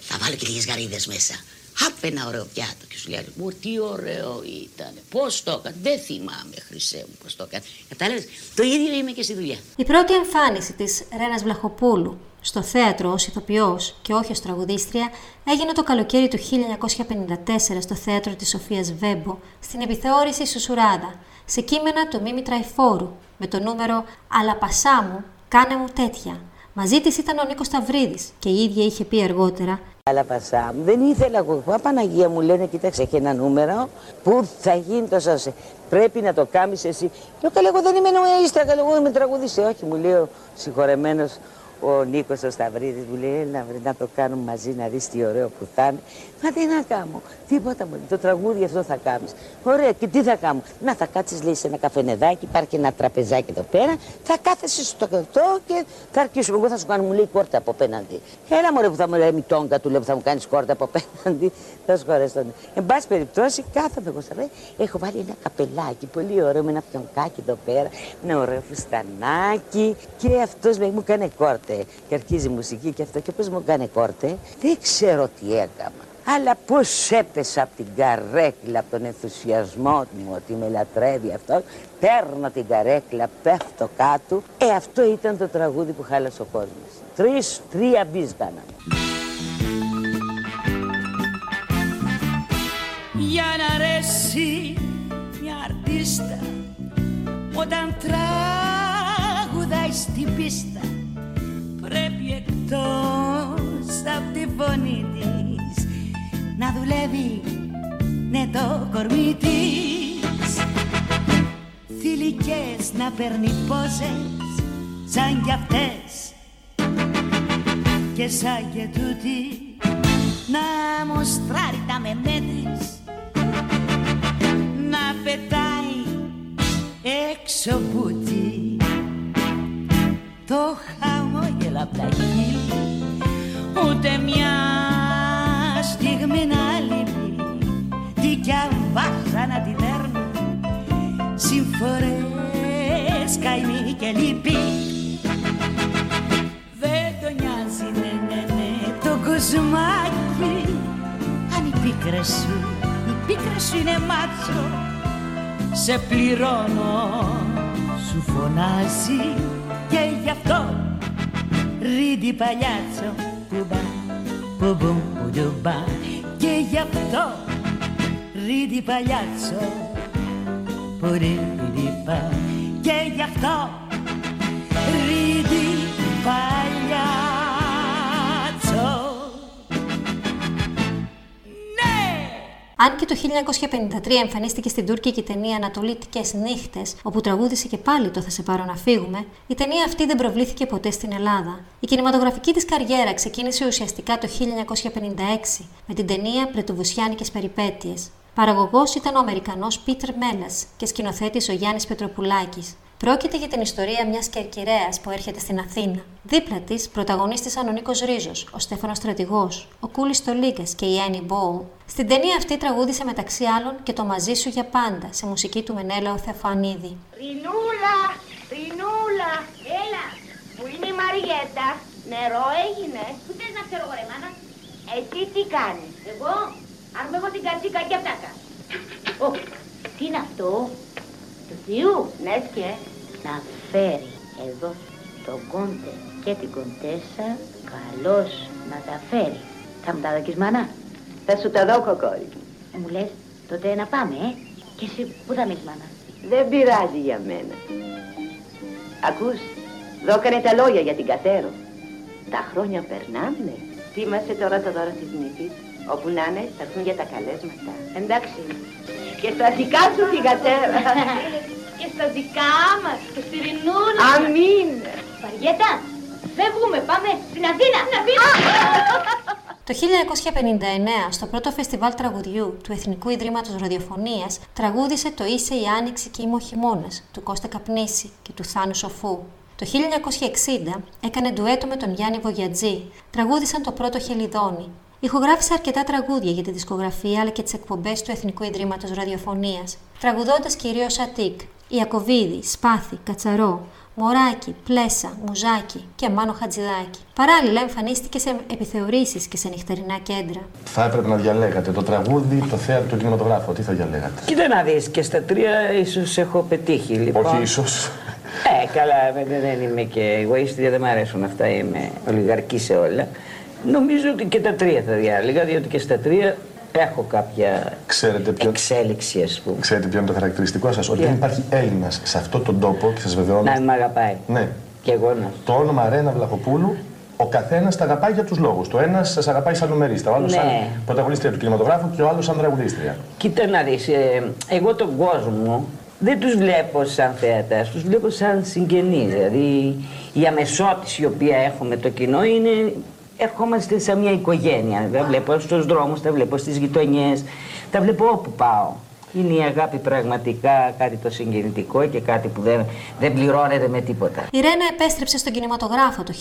θα βάλω και λίγες γαρίδες μέσα. Άπε ένα ωραίο πιάτο και σου λέει μου τι ωραίο ήταν. Πώς το έκανε. Δεν θυμάμαι, Χρυσέ μου, πώς το έκανε. Κατάλαβες. Το ίδιο είμαι και στη δουλειά. Η πρώτη εμφάνιση της Ρένας Βλαχοπούλου στο θέατρο ως ηθοποιός και όχι ως τραγουδίστρια έγινε το καλοκαίρι του 1954 στο θέατρο της Σοφίας Βέμπο στην επιθεώρηση Σουσουράδα σε κείμενα του Μίμη Τραϊφόρου με το νούμερο «Αλλά πασά μου, κάνε μου τέτοια». Μαζί της ήταν ο Νίκος Σταυρίδης και η ίδια είχε πει αργότερα Αλλά πασά μου, δεν ήθελα εγώ. Πα Παναγία μου λένε, κοίταξε, έχει ένα νούμερο που θα γίνει τόσο. σε- Πρέπει να το κάνεις εσύ. Λέω καλά, εγώ δεν είμαι νοήστρα, καλά, εγώ είμαι τραγουδιστή. Όχι, μου λέει ο συγχωρεμένος ο Νίκος ο Σταυρίδης μου λέει έλα βρε, να το κάνουμε μαζί να δεις τι ωραίο που θα είναι. Μα τι να κάνω, τίποτα μου, το τραγούδι αυτό θα κάνεις. Ωραία και τι θα κάνω. Να θα κάτσεις λέει σε ένα καφενεδάκι, υπάρχει ένα τραπεζάκι εδώ πέρα, θα κάθεσαι στο αυτό και θα αρχίσουμε. Εγώ θα σου κάνω μου λέει κόρτα από απέναντι. Έλα μωρέ που θα μου λέει μητόγκα του λέω που θα μου κάνεις κόρτα από απέναντι. <laughs> Θα σου χωρέσει τον. Εν πάση περιπτώσει κάθομαι εγώ στα έχω βάλει ένα καπελάκι πολύ ωραίο με ένα πιονκάκι εδώ πέρα, ένα ωραίο φουστανάκι και αυτός λέει μου κάνει κόρτε και αρχίζει η μουσική και αυτό και πώς μου κάνει κόρτε δεν ξέρω τι έκανα. Αλλά πώς έπεσα από την καρέκλα, από τον ενθουσιασμό μου ότι με λατρεύει αυτός, παίρνω την καρέκλα, πέφτω κάτω. Ε, αυτό ήταν το τραγούδι που χάλασε ο κόσμος. Τρεις, τρία μπις κάναμε. Για να αρέσει μια αρτίστα όταν τραγουδάει στην πίστα πρέπει εκτός από τη φωνή της. Να δουλεύει ναι το κορμί της. Θηλυκές να παίρνει πόσες σαν κι αυτές. Και σαν και τούτη να μοστράρει τα μεμέ της. Να πετάει έξω μπούτι το χαμόγελο απ' τα χείλη. Ούτε μια στιγμή να λείπει τι κι αν βάζα να τη δέρνει συμφορές καημή και λύπη δεν το νοιάζει ναι ναι ναι το κοσμάκι. Αν η πίκρα σου η πίκρα σου είναι μάτσο σε πληρώνω. Σου φωνάζει και γι' αυτό ρίτι παλιάτσο πουμπα πουμπούμ πουντουμπα και γι' αυτό ρίτι παλιάτσο πουριπιπα και γι' αυτό ρίτι παλιάτσο Αν και το 1953 εμφανίστηκε στην τουρκική ταινία Ανατολίτικε Νύχτες, όπου τραγούδισε και πάλι το Θα σε πάρω να φύγουμε, η ταινία αυτή δεν προβλήθηκε ποτέ στην Ελλάδα. Η κινηματογραφική της καριέρα ξεκίνησε ουσιαστικά το 1956 με την ταινία Πρετοβουσιάνικε Περιπέτειες. Παραγωγός ήταν ο Αμερικανός Πίτερ Μέλλα και σκηνοθέτης ο Γιάννης Πετροπουλάκης. Πρόκειται για την ιστορία μιας Κερκυραία που έρχεται στην Αθήνα. Δίπλα της πρωταγωνίστησαν ο Νίκο Ρίζος, ο Στέφανος Στρατηγός, ο Κούλης Τολίκα και η Άννη Μπόου. Στην ταινία αυτή τραγούδισε μεταξύ άλλων και το Μαζί σου για πάντα σε μουσική του Μενέλαου Θεοφανίδη. Ρινούλα, Ρινούλα, έλα. Πού είναι η Μαριέτα. Νερό έγινε. Πού θες να ξέρω εγώ ρε μάνα; Εσύ τι κάνεις; Εγώ. Άρουμε εγώ την κατσίκα και αυτά κάνω. Ω, τι είναι αυτό; Του θείου. Ναι και. Να φέρει εδώ τον κόντε και την κοντέσα καλώς να τα φέρει. Θα μου τα δοκεις μάνα; Θα σου τα δω κοκόρι. Ε, μου λες τότε να πάμε ε; Και εσύ πού θα μείνεις μάνα; Δεν πειράζει για μένα. Ακούς, δώκανε τα λόγια για την Κατέρο. Τα χρόνια περνάνε. Θύμασε τώρα το δώρο της νύχης. Όπου να είναι, θα έρθουν για τα καλέσματα. Εντάξει. Και στα δικά σου την Κατέρα. <laughs> Και στα δικά μας, και στη Ρινούλα. Αμήν. Βαριέτα, φεύγουμε, πάμε στην Αθήνα. Στην Αθήνα. Το 1959, στο πρώτο φεστιβάλ τραγουδιού του Εθνικού Ιδρύματος Ραδιοφωνίας, τραγούδισε το «Είσαι η Άνοιξη και είμαι ο χειμώνας» του Κώστα Καπνίση και του Θάνου Σοφού. Το 1960 έκανε ντουέτο με τον Γιάννη Βογιατζή. Τραγούδισαν το πρώτο Χελιδόνι. Ηχογράφησε αρκετά τραγούδια για τη δισκογραφία αλλά και τις εκπομπές του Εθνικού Ιδρύματος Ραδιοφωνίας, τραγουδώντας κυρίως Αττικ, Ιακοβίδη, Σπάθη, Κατσαρό, Μωράκι, Πλέσα, Μουζάκι και Μάνο Χατζηδάκη. Παράλληλα εμφανίστηκε σε επιθεωρήσεις και σε νυχτερινά κέντρα. Θα έπρεπε να διαλέγατε το τραγούδι, το θέατρο, το κινηματογράφο. Τι θα διαλέγατε; Κοίτα να δεις και στα τρία ίσως έχω πετύχει λοιπόν. Όχι, ίσως. Ε, καλά, δεν, δεν είμαι και εγωίστρια, δεν μου αρέσουν αυτά, είμαι ολιγαρκή σε όλα. Νομίζω ότι και τα τρία θα διάλεγα, διότι και στα τρία έχω κάποια Ξέρετε ποιο... εξέλιξη, ας πούμε. Ξέρετε ποιο είναι το χαρακτηριστικό σας, ότι Ποιο; δεν υπάρχει Έλληνας σε αυτόν τον τόπο και σας βεβαιώνω. Να με αγαπάει. Ναι. Και εγώ να. Το όνομα Ρένα Βλαχοπούλου, ο καθένας τα αγαπάει για τους λόγους του. Ένας σας αγαπάει σαν νομερίστα, ο άλλος Ναι. σαν πρωταγωνίστρια του κινηματογράφου και ο άλλος σαν τραγουδίστρια. Κοίτα να δεις, ε, εγώ τον κόσμο δεν τους βλέπω σαν θέατας, τους βλέπω σαν συγγενείς. Δηλαδή η αμεσότηση η οποία έχουμε το κοινό είναι ερχόμαστε σαν μια οικογένεια. Τα βλέπω στους δρόμους, τα βλέπω στις γειτονιές, τα βλέπω όπου πάω. Είναι η αγάπη πραγματικά κάτι το συγγεννητικό και κάτι που δεν, δεν πληρώνεται με τίποτα. Η Ρένα επέστρεψε στον κινηματογράφο το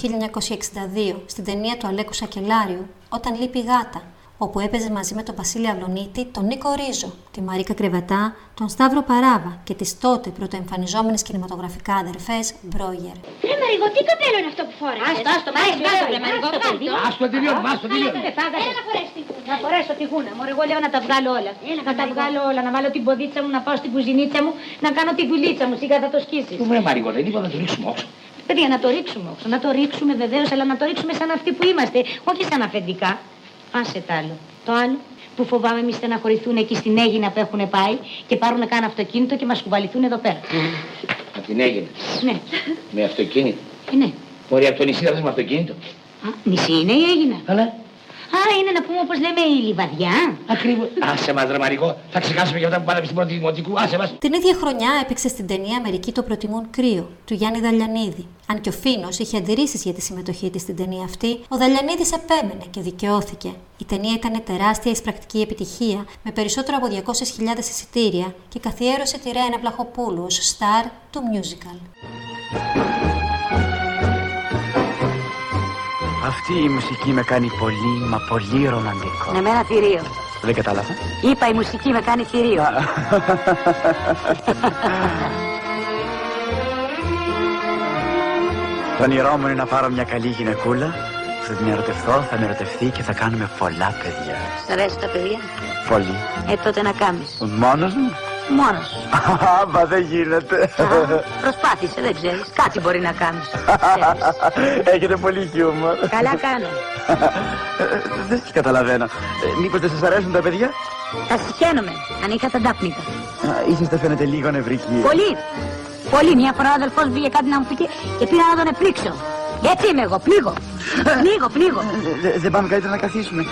1962 στην ταινία του Αλέκου Σακελάριου «Όταν λείπει η γάτα», όπου έπαιζε μαζί με τον Βασίλη Αυλονίτη, τον Νίκο Ρίζο, τη Μαρίκα Κρεβατά, τον Σταύρο Παράβα και τις τότε πρωτοεμφανιζόμενες κινηματογραφικά αδερφές Μπρόγερ. Ρε Μαριγό, τι καπέλο είναι αυτό που φόρεσες; Άστο, άστο, μάλιστα, άστο, ρε Μαριγό, άστο. Άστο, τελειώνουμε, άστο, τελειώνουμε. Έλα να φορέσεις τη γούνα. Να φορέσω τη γούνα. Μωρέ, εγώ λέω να τα βγάλω όλα. να τα βγάλω όλα, να βάλω την ποδίτσα μου, να πάω στην κουζινίτσα μου, να κάνω τη δουλίτσα μου. Σιγά θα το σκίσεις. Του βρε Μαρικό, δεν είπα να το ρίξουμε όξο. Παιδιά, να το ρίξουμε όξο. Να το ρίξουμε βεβαίως, αλλά να το ρίξουμε σαν αυτοί που είμαστε. Όχι σαν αφεντικά. Άσε τ' άλλο. Το άλλο που φοβάμαι μη στεναχωρηθούν εκεί στην Έγινα που έχουν πάει και πάρουν καν αυτοκίνητο και μας κουβαληθούν εδώ πέρα. Από την έγινε. Ναι, Με αυτοκίνητο. ε, ναι. Μπορεί από το νησί να βρεις με αυτοκίνητο. Α, νησί είναι η Έγινα. Καλά. Α, είναι να πούμε όπως λέμε η Λιβαδιά. Ακριβώς. Άσε μας ρε Μαρικό, θα ξεχάσουμε για αυτά που πάνε στην πρώτη δημοτικού. Άσε μας. Την ίδια χρονιά έπαιξε στην ταινία Μερικοί το προτιμούν κρύο του Γιάννη Δαλιανίδη. Αν και ο Φίνος είχε αντιρρήσεις για τη συμμετοχή της στην ταινία αυτή, ο Δαλιανίδης επέμενε και δικαιώθηκε. Η ταινία ήταν τεράστια εισπρακτική επιτυχία με περισσότερο από 200.000 εισιτήρια και καθιέρωσε τη Ρένα Βλαχοπούλου ως στάρ του musical. Αυτή η μουσική με κάνει πολύ, μα πολύ ρομαντικό. Ναι, με ένα θηρίο. Δεν κατάλαβα. Είπα η μουσική με κάνει θηρίο. <laughs> Το όνειρό μου είναι να πάρω μια καλή γυναικούλα, θα την ερωτευθώ, θα με ερωτευτεί και θα κάνουμε πολλά παιδιά. Σ' αρέσουν τα παιδιά; Πολύ. Ε, τότε να κάνεις. Μόνος μου. Μόνος. <laughs> Μα δεν γίνεται. Προσπάθησε, δεν ξέρεις. Κάτι μπορεί να κάνεις. <laughs> Έχετε πολύ χιούμορ. Καλά κάνω. Ε, <laughs> Δεν σας καταλαβαίνω. Ε, Μήπως δεν σας αρέσουν τα παιδιά; Τα συχαίνομαι. Αν είχα τα ντάπνικα. Α, Είσαστε φαίνεται λίγο νευρικοί. Πολύ. Πολύ. Μια φορά ο αδελφός βγήκε κάτι να μου πει και, και πήρα να τον επλήξω. Έτσι είμαι εγώ. Πλήγω. Πλήγω, πλήγω. Ε, Δεν πάμε καλύτερα να καθίσουμε.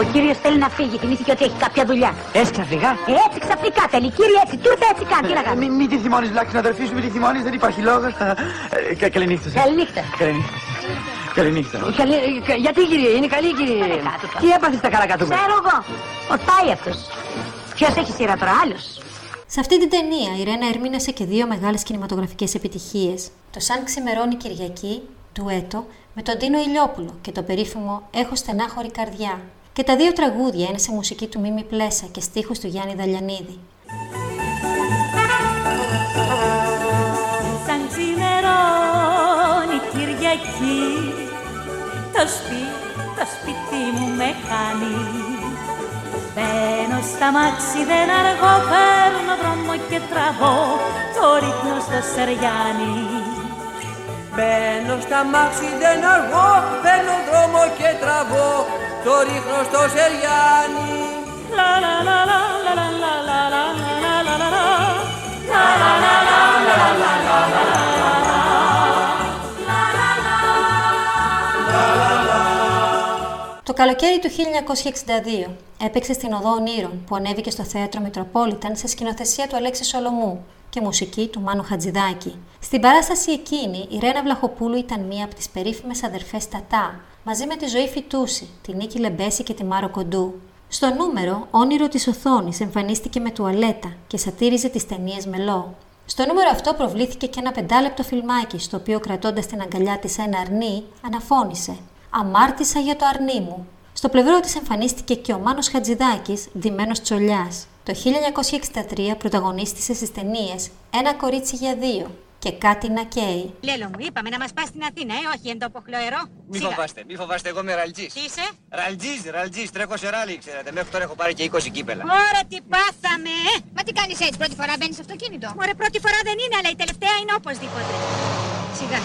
Ο κύριος θέλει να φύγει. Θυμήθηκε ότι έχει κάποια δουλειά. Έτσι ξαφνικά; Ε, έτσι ξαφνικά θέλει. Κύριε, έτσι. Τούρτα έτσι κάνει. Τι να Ε, κάνω. Μην μη τη θυμώνεις, Λάκη, να αδερφή σου, μην τη θυμώνεις, δεν υπάρχει λόγος. Ε, κα- Καληνύχτα σας. Καληνύχτα. Καληνύχτα. Καληνύχτα. γιατί κύριε, είναι καλή κύριε; Τι έπαθες στα καρακά του. Ξέρω εγώ. Ο πάει αυτός. Ποιος έχει σειρά τώρα, άλλος; Σε αυτή την ταινία η Ρένα ερμήνευσε και δύο μεγάλες κινηματογραφικές επιτυχίες. Το «Σαν ξημερώνει Κυριακή», ντουέτο, με τον Τίνο Ηλιόπουλο και το περίφημο «Έχω στενάχωρη καρδιά». Και τα δύο τραγούδια είναι σε μουσική του Μίμη Πλέσα και στίχους του Γιάννη Δαλιανίδη. Σαν ξημερώνει Κυριακή το σπίτι, το σπίτι μου με χάνει Μπαίνω στα μάξι δεν αργώ, παίρνω δρόμο και τραβώ το ρίχνω στο Σεριάνι Μπαίνω στα μάξι δεν αργώ, παίρνω δρόμο και τραβώ το ρίχνω στο σεριάνι. Το καλοκαίρι του 1962 έπαιξε στην Οδό Ονείρων που ανέβηκε στο θέατρο Μητροπόλιταν σε σκηνοθεσία του Αλέξη Σολομού και μουσική του Μάνου Χατζηδάκη. Στην παράσταση εκείνη η Ρένα Βλαχοπούλου ήταν μία από τις περίφημες αδερφές Τατά μαζί με τη Ζωή Φιτούση, τη Νίκη Λεμπέση και τη Μάρο Κοντού. Στο νούμερο «Όνειρο της οθόνης» εμφανίστηκε με τουαλέτα και σατήριζε τις ταινίες Μελό. Στο νούμερο αυτό προβλήθηκε και ένα πεντάλεπτο φιλμάκι, στο οποίο κρατώντας την αγκαλιά της ένα αρνί, αναφώνησε «Αμάρτησα για το αρνί μου». Στο πλευρό της εμφανίστηκε και ο Μάνος Χατζηδάκης, ντυμένος τσολιάς. Το 1963 πρωταγωνίστησε στις ταινίες «Ένα κορίτσι για δύο», και κάτι να καίει. Λέλο μου, είπαμε να μας πας στην Αθήνα, ε, όχι εν τόπο χλωερό. Μη Σιγά. φοβάστε, μη φοβάστε, εγώ είμαι ραλτζής. Τι είσαι; Ραλτζής, ραλτζής, τρέχω σε ράλι, ξέρετε. Μέχρι τώρα έχω πάρει και 20 κύπελα. Ωραία, τι πάθαμε, ε! Μα τι κάνεις έτσι, πρώτη φορά μπαίνεις στο αυτοκίνητο; Μωρέ, πρώτη φορά δεν είναι, αλλά η τελευταία είναι οπωσδήποτε. Σιγά.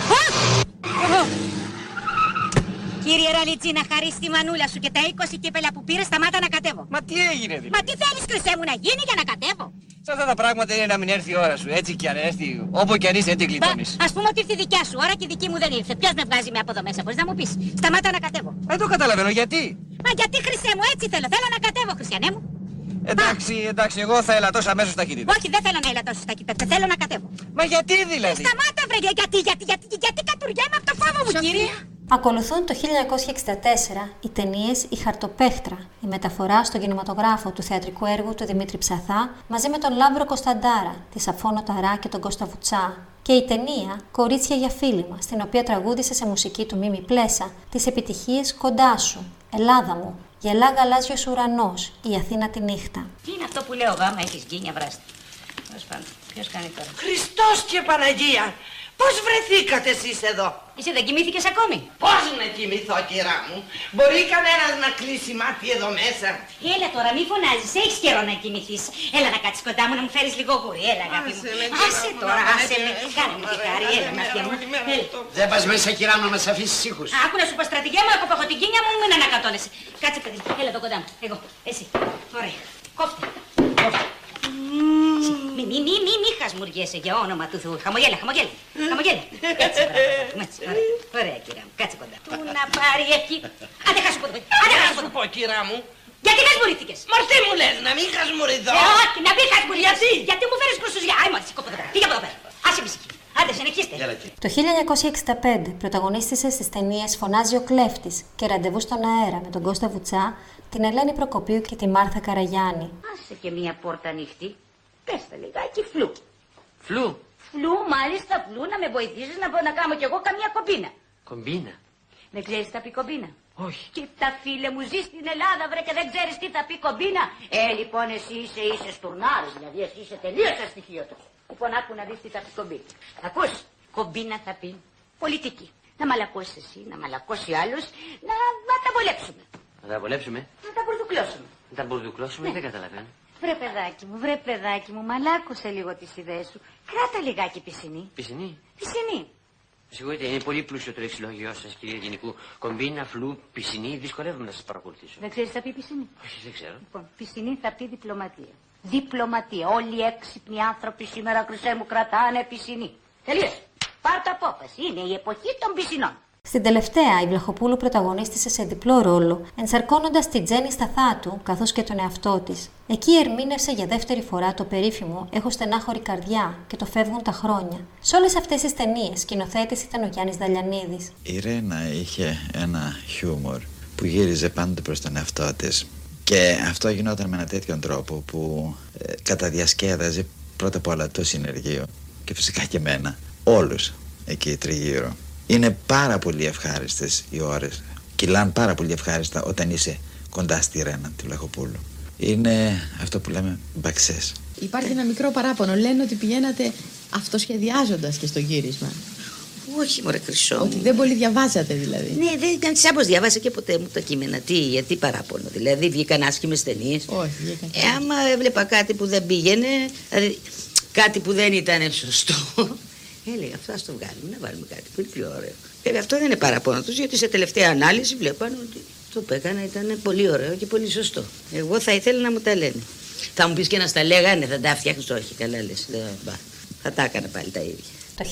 Α! Ω! Κύριε Ραλιτζή, να χαρίσει τη μανούλα σου και τα 20 κύπελα που πήρες, σταμάτα να κατέβω. Μα τι έγινε δηλαδή; Μα τι θέλεις, Χρυσέ μου, να γίνει για να κατέβω; Σε αυτά τα πράγματα είναι να μην έρθει η ώρα σου. Έτσι κι αν έρθει, όπου κι αν είσαι, δεν την γλιτώνει. Α πούμε ότι ήρθε η δικιά σου, ώρα και η δική μου δεν ήρθε. Ποιος με βγάζει με από εδώ μέσα, μπορείς να μου πεις; Σταμάτα να κατέβω. Δεν το καταλαβαίνω γιατί; Μα γιατί Χρυσέ μου, έτσι θέλω. Θέλω να κατέβω, Χριστιανέ μου. Εντάξει, εντάξει, εγώ θα ελαττώσω αμέσως ταχύτητα. Όχι, δεν θέλω να ελαττώσει ταχύτητα. Θέλω να κατέβω. Μα γιατί δηλαδή; Σταμάτα, βρε, γιατί, γιατί, γιατί, γιατί κατουριέμαι από το φόβο μου, κύριε. Ακολουθούν το 1964 οι ταινίες «Η Χαρτοπέχτρα», η μεταφορά στον κινηματογράφο του θεατρικού έργου του Δημήτρη Ψαθά μαζί με τον Λάμπρο Κωνσταντάρα, τη Σαφόνο Ταρά και τον Κώστα Βουτσά και η ταινία «Κορίτσια για φίλημα», στην οποία τραγούδισε σε μουσική του Μίμη Πλέσα τις επιτυχίες «Κοντά σου», «Ελλάδα μου», «Γελά γαλάζιος ουρανός», «Η Αθήνα τη νύχτα». Τι είναι αυτό που λέω, γάμα, έχεις γκίνια βράστη. Τέλος πάντων, ποιος κάνει τώρα. Χριστός και Παναγία! Πώς βρεθήκατε εσείς εδώ; Εσύ δεν κοιμήθηκες ακόμη; Πώς να κοιμηθώ, κυρά μου; Μπορεί κανένας να κλείσει μάτι εδώ μέσα. Έλα τώρα, μη φωνάζεις, έχεις καιρό να κοιμηθείς. Έλα να κάτσεις κοντά μου να μου φέρεις λίγο γούρι. Έλα, αγάπη μου. Άσε με, κυρά Άσε μου, τώρα, να με άσε με. νεύσεις. Κάνε μου τη χάρη, έλα, μαθιά μου. Έλα. Δεν πας μέσα, κυρά μου, να μας αφήσεις ήχους. Άκου να σου πω στρατηγέ μου, έχω έχω την κίνια μου, μην ανακατώνεσαι. Κάτσε, παιδί, έλα εδώ κοντά μου. Εγώ, εσύ. Ωραία. Κόφτε. Μη, μη, μη, μη, μη χασμουριέσαι για όνομα του Θεού. Χαμογέλα, χαμογέλα. Χαμογέλα. Έτσι, μπράβο. Έτσι, ωραία. Ωραία, κυρία μου. Κάτσε κοντά. Του να πάρει εκεί; Άντε, χάσου ποτέ. Άντε, Να χάσου σου πω, κυρά μου. Γιατί χασμουρίθηκες; Μορτή μου λες, να μην χασμουριδώ. Ε, όχι, να μην χασμουρίθηκες. Γιατί; Γιατί μου φέρεις κρουσουζιά. Άι, μόλις, σηκώπα εδώ πέρα. Φύγε από εδώ πέρα. Άσε μισική. Άντε, συνεχίστε. Το 1965 πρωταγωνίστησε στις ταινίες «Φωνάζει ο κλέφτης» και «Ραντεβού στον αέρα» με τον Κώστα Βουτσά, την Ελένη Προκοπίου και τη Μάρθα Καραγιάννη. Άσε και μία πόρτα ανοιχτή. Πες τα λιγάκι φλου. Φλου. Φλου, μάλιστα φλου, να με βοηθήσεις να, να κάνω κι εγώ καμία κομπίνα. Κομπίνα. Δεν ξέρεις τι θα πει κομπίνα; Όχι. Κοίτα φίλε μου, ζει στην Ελλάδα βρε και δεν ξέρεις τι θα πει κομπίνα; Ε, λοιπόν εσύ είσαι, είσαι στουρνάρης, δηλαδή εσύ είσαι τελείως αστοιχείωτος. Λοιπόν, άκου να δεις τι θα πει κομπίνα. Ακούς, κομπίνα θα πει πολιτική. Να μαλακώσεις εσύ, να μαλακώσει άλλος, να, να τα βολέψουμε. Να τα βολέψουμε; Να τα μπουρδουκλώσουμε. Να τα μπουρδουκλώσουμε, Ναι. δεν καταλαβαίνω. Βρε παιδάκι μου, βρε παιδάκι μου, μαλάκωσε λίγο τις ιδέες σου. Κράτα λιγάκι πισινή. Πισινή; Πισινή. Συγχωρείτε, είναι πολύ πλούσιο το λεξιλόγιο σας, κύριε Γενικού. Κομπίνα, φλου, πισινή, δυσκολεύομαι να σας παρακολουθήσω. Δεν ξέρεις τι θα πει πισινή; Όχι, δεν ξέρω. Λοιπόν, πισινή θα πει διπλωματία. Διπλωματία. Όλοι οι έξυπνοι άνθρωποι σήμερα, χρυσέ μου, κρατάνε πισινή. Τελείωσε. Πάρ' το απόφαση. Είναι η εποχή των πισινών. Στην τελευταία, η Βλαχοπούλου πρωταγωνίστησε σε διπλό ρόλο, ενσαρκώνοντας την Τζέννη Σταθάτου καθώς και τον εαυτό της. Εκεί ερμήνευσε για δεύτερη φορά το περίφημο Έχω στενάχωρη καρδιά και το φεύγουν τα χρόνια. Σε όλες αυτές τις ταινίες, σκηνοθέτης ήταν ο Γιάννης Δαλιανίδης. Η Ρένα είχε ένα χιούμορ που γύριζε πάντοτε προς τον εαυτό της και αυτό γινόταν με ένα τέτοιον τρόπο που ε, καταδιασκέδαζε πρώτα απ' όλα το συνεργείο και φυσικά και εμένα, όλους εκεί τριγύρω. Είναι πάρα πολύ ευχάριστες οι ώρες, κυλάν πάρα πολύ ευχάριστα όταν είσαι κοντά στη Ρένα, τη Βλαχοπούλου. Είναι αυτό που λέμε μπαξές. Υπάρχει ένα μικρό παράπονο. Λένε ότι πηγαίνατε αυτοσχεδιάζοντας και στο γύρισμα. Όχι, μωρέ χρυσό Ότι μου. δεν πολύ διαβάζατε δηλαδή. Ναι, δεν ήταν σάμπος διάβασα και ποτέ μου τα κείμενα. Τι, γιατί παράπονο. Δηλαδή βγήκαν άσχημες ταινίες. Όχι, βγήκαν. Ε, άμα έβλεπα κάτι που δεν πήγαινε, δηλαδή κάτι που δεν ήταν σωστό, έλεγα αυτό ας το βγάλουμε, να βάλουμε κάτι που είναι πιο ωραίο. Βέβαια αυτό δεν είναι παραπονό τους, γιατί σε τελευταία ανάλυση βλέπαν ότι το που έκανα ήταν πολύ ωραίο και πολύ σωστό. Εγώ θα ήθελα να μου τα λένε. Θα μου πεις και να στα λέγανε, θα τα φτιάχνεις. Όχι, καλά λες. Θα τα έκανα πάλι τα ίδια. Το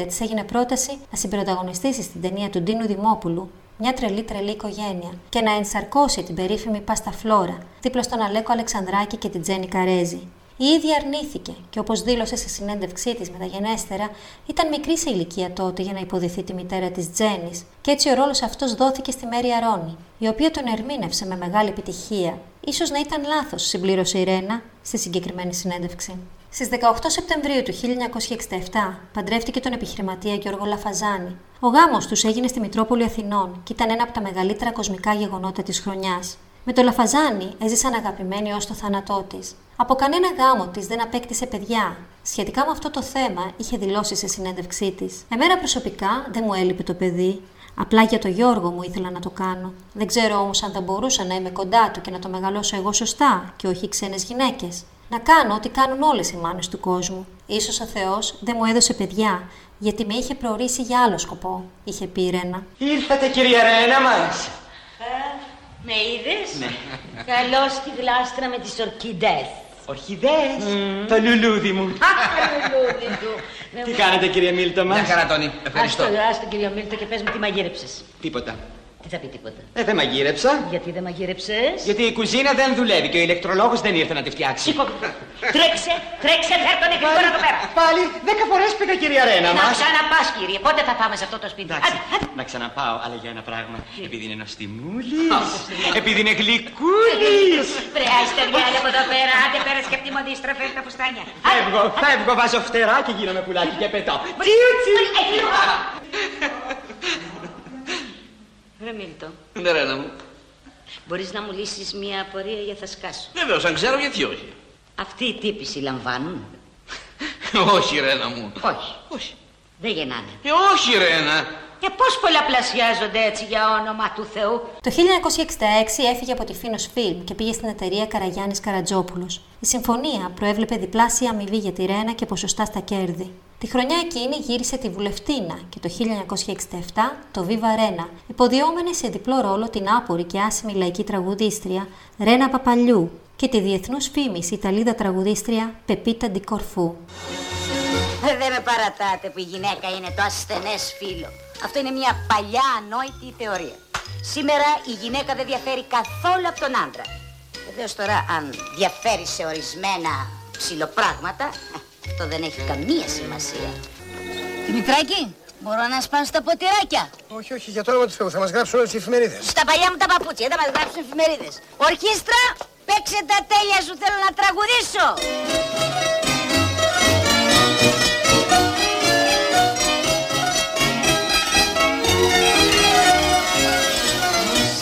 1965 της έγινε πρόταση να συμπροταγωνιστήσει στην ταινία του Ντίνου Δημόπουλου μια τρελή τρελή οικογένεια και να ενσαρκώσει την περίφημη Πάστα Φλόρα δίπλα στον Αλέκο Αλεξανδράκη και την Τζέννη Καρέζη. Η ίδια αρνήθηκε και όπως δήλωσε σε συνέντευξή της μεταγενέστερα, ήταν μικρή σε ηλικία τότε για να υποδηθεί τη μητέρα της Τζέννης και έτσι ο ρόλος αυτός δόθηκε στη Μέρη Αρώνη, η οποία τον ερμήνευσε με μεγάλη επιτυχία. Ίσως να ήταν λάθος, συμπλήρωσε η Ρένα στη συγκεκριμένη συνέντευξη. Στις 18 Σεπτεμβρίου του 1967 παντρεύτηκε τον επιχειρηματία Γιώργο Λαφαζάνη. Ο γάμος τους έγινε στη Μητρόπολη Αθηνών και ήταν ένα από τα μεγαλύτερα κοσμικά γεγονότα της χρονιάς. Με το Λαφαζάνι έζησαν αγαπημένοι ως το θάνατό της. Από κανένα γάμο της δεν απέκτησε παιδιά. Σχετικά με αυτό το θέμα, είχε δηλώσει σε συνέντευξή της. Εμένα προσωπικά δεν μου έλειπε το παιδί. Απλά για το Γιώργο μου ήθελα να το κάνω. Δεν ξέρω όμως αν θα μπορούσα να είμαι κοντά του και να το μεγαλώσω εγώ σωστά και όχι ξένες γυναίκες. Να κάνω ό,τι κάνουν όλες οι μάνες του κόσμου. Ίσως ο Θεός δεν μου έδωσε παιδιά, γιατί με είχε προορίσει για άλλο σκοπό, είχε πει η Ρένα. Ήρθατε κυρία Ρένα μας. Με είδες; Ναι. Καλώς τη γλάστρα με τις ορκίδες. Ορχιδές. Το λουλούδι μου. Λουλούδι του. Τι κάνετε κύριε Μίλτο μας; Μια χαρά, Τόνι. Ευχαριστώ. Άστο, άστο κύριο Μίλτο και πες μου τι μαγείρεψες. Τίποτα. Τι θα πει τίποτα. Ε, δεν μαγείρεψα. Γιατί δεν μαγείρεψες; Γιατί η κουζίνα δεν δουλεύει και ο ηλεκτρολόγος δεν ήρθε να τη φτιάξει. Σήκω. Τρέξε, τρέξε, φέρ τον γρήγορα εδώ πέρα. Πάλι δέκα φορές πήγα κυρία Ρένα Να μας. ξαναπάς κύριε, πότε θα πάμε σε αυτό το σπίτι. Εντάξει, να ξαναπάω, αλλά για ένα πράγμα. Επειδή είναι νοστιμούλης, επειδή είναι γλυκούλης. Βρε, άστε διάλε από εδώ πέρα, άντε πέρα και από τη μοντίστρα, φέρ τα φουστάνια. Φεύγω, φεύγω, βάζω φτερά και γίνομαι πουλάκι και πετώ. Τσιου, τσιου. <laughs> Ρε Μίλτο, Ναι, Ρένα μου. μπορείς να μου λύσεις μία απορία για θα σκάσω. Βεβαίως, αν ξέρω γιατί όχι. Αυτοί οι τύποι συλλαμβάνουν. <laughs> όχι, Ρένα μου. Όχι. Όχι. Δεν γεννάνε. Ε, όχι, Ρένα. Και πώς πολλαπλασιάζονται έτσι για όνομα του Θεού. Το 1966 έφυγε από τη Φίνος Φιλμ και πήγε στην εταιρεία Καραγιάννης Καρατζόπουλος. Η συμφωνία προέβλεπε διπλάσια αμοιβή για τη Ρένα και ποσοστά στα κέρδη. Τη χρονιά εκείνη γύρισε τη Βουλευτίνα και το 1967 το Viva Ρένα, υποδιόμενη σε διπλό ρόλο την άπορη και άσημη λαϊκή τραγουδίστρια Ρένα Παπαλιού και τη διεθνούς φήμης Ιταλίδα τραγουδίστρια Πεπίτα Ντικορφού. Ε, Δεν με παρατάτε που η γυναίκα είναι το ασθενές φύλλο. Αυτό είναι μια παλιά ανόητη θεωρία. Σήμερα η γυναίκα δεν διαφέρει καθόλου από τον άντρα. Βεβαίως τώρα αν διαφέρει σε ορισμένα ψηλοπράγματα, ε, αυτό δεν έχει καμία σημασία. Δημητράκη, μπορώ να σπάσω τα ποτηράκια; Όχι, όχι, για το όνομα του Θεού. Θα μας γράψουν όλες οι εφημερίδες. Στα παλιά μου τα παπούτσια, δεν μας γράψουν εφημερίδες. Ορχήστρα, παίξε τα τέλεια σου, θέλω να τραγουδήσω.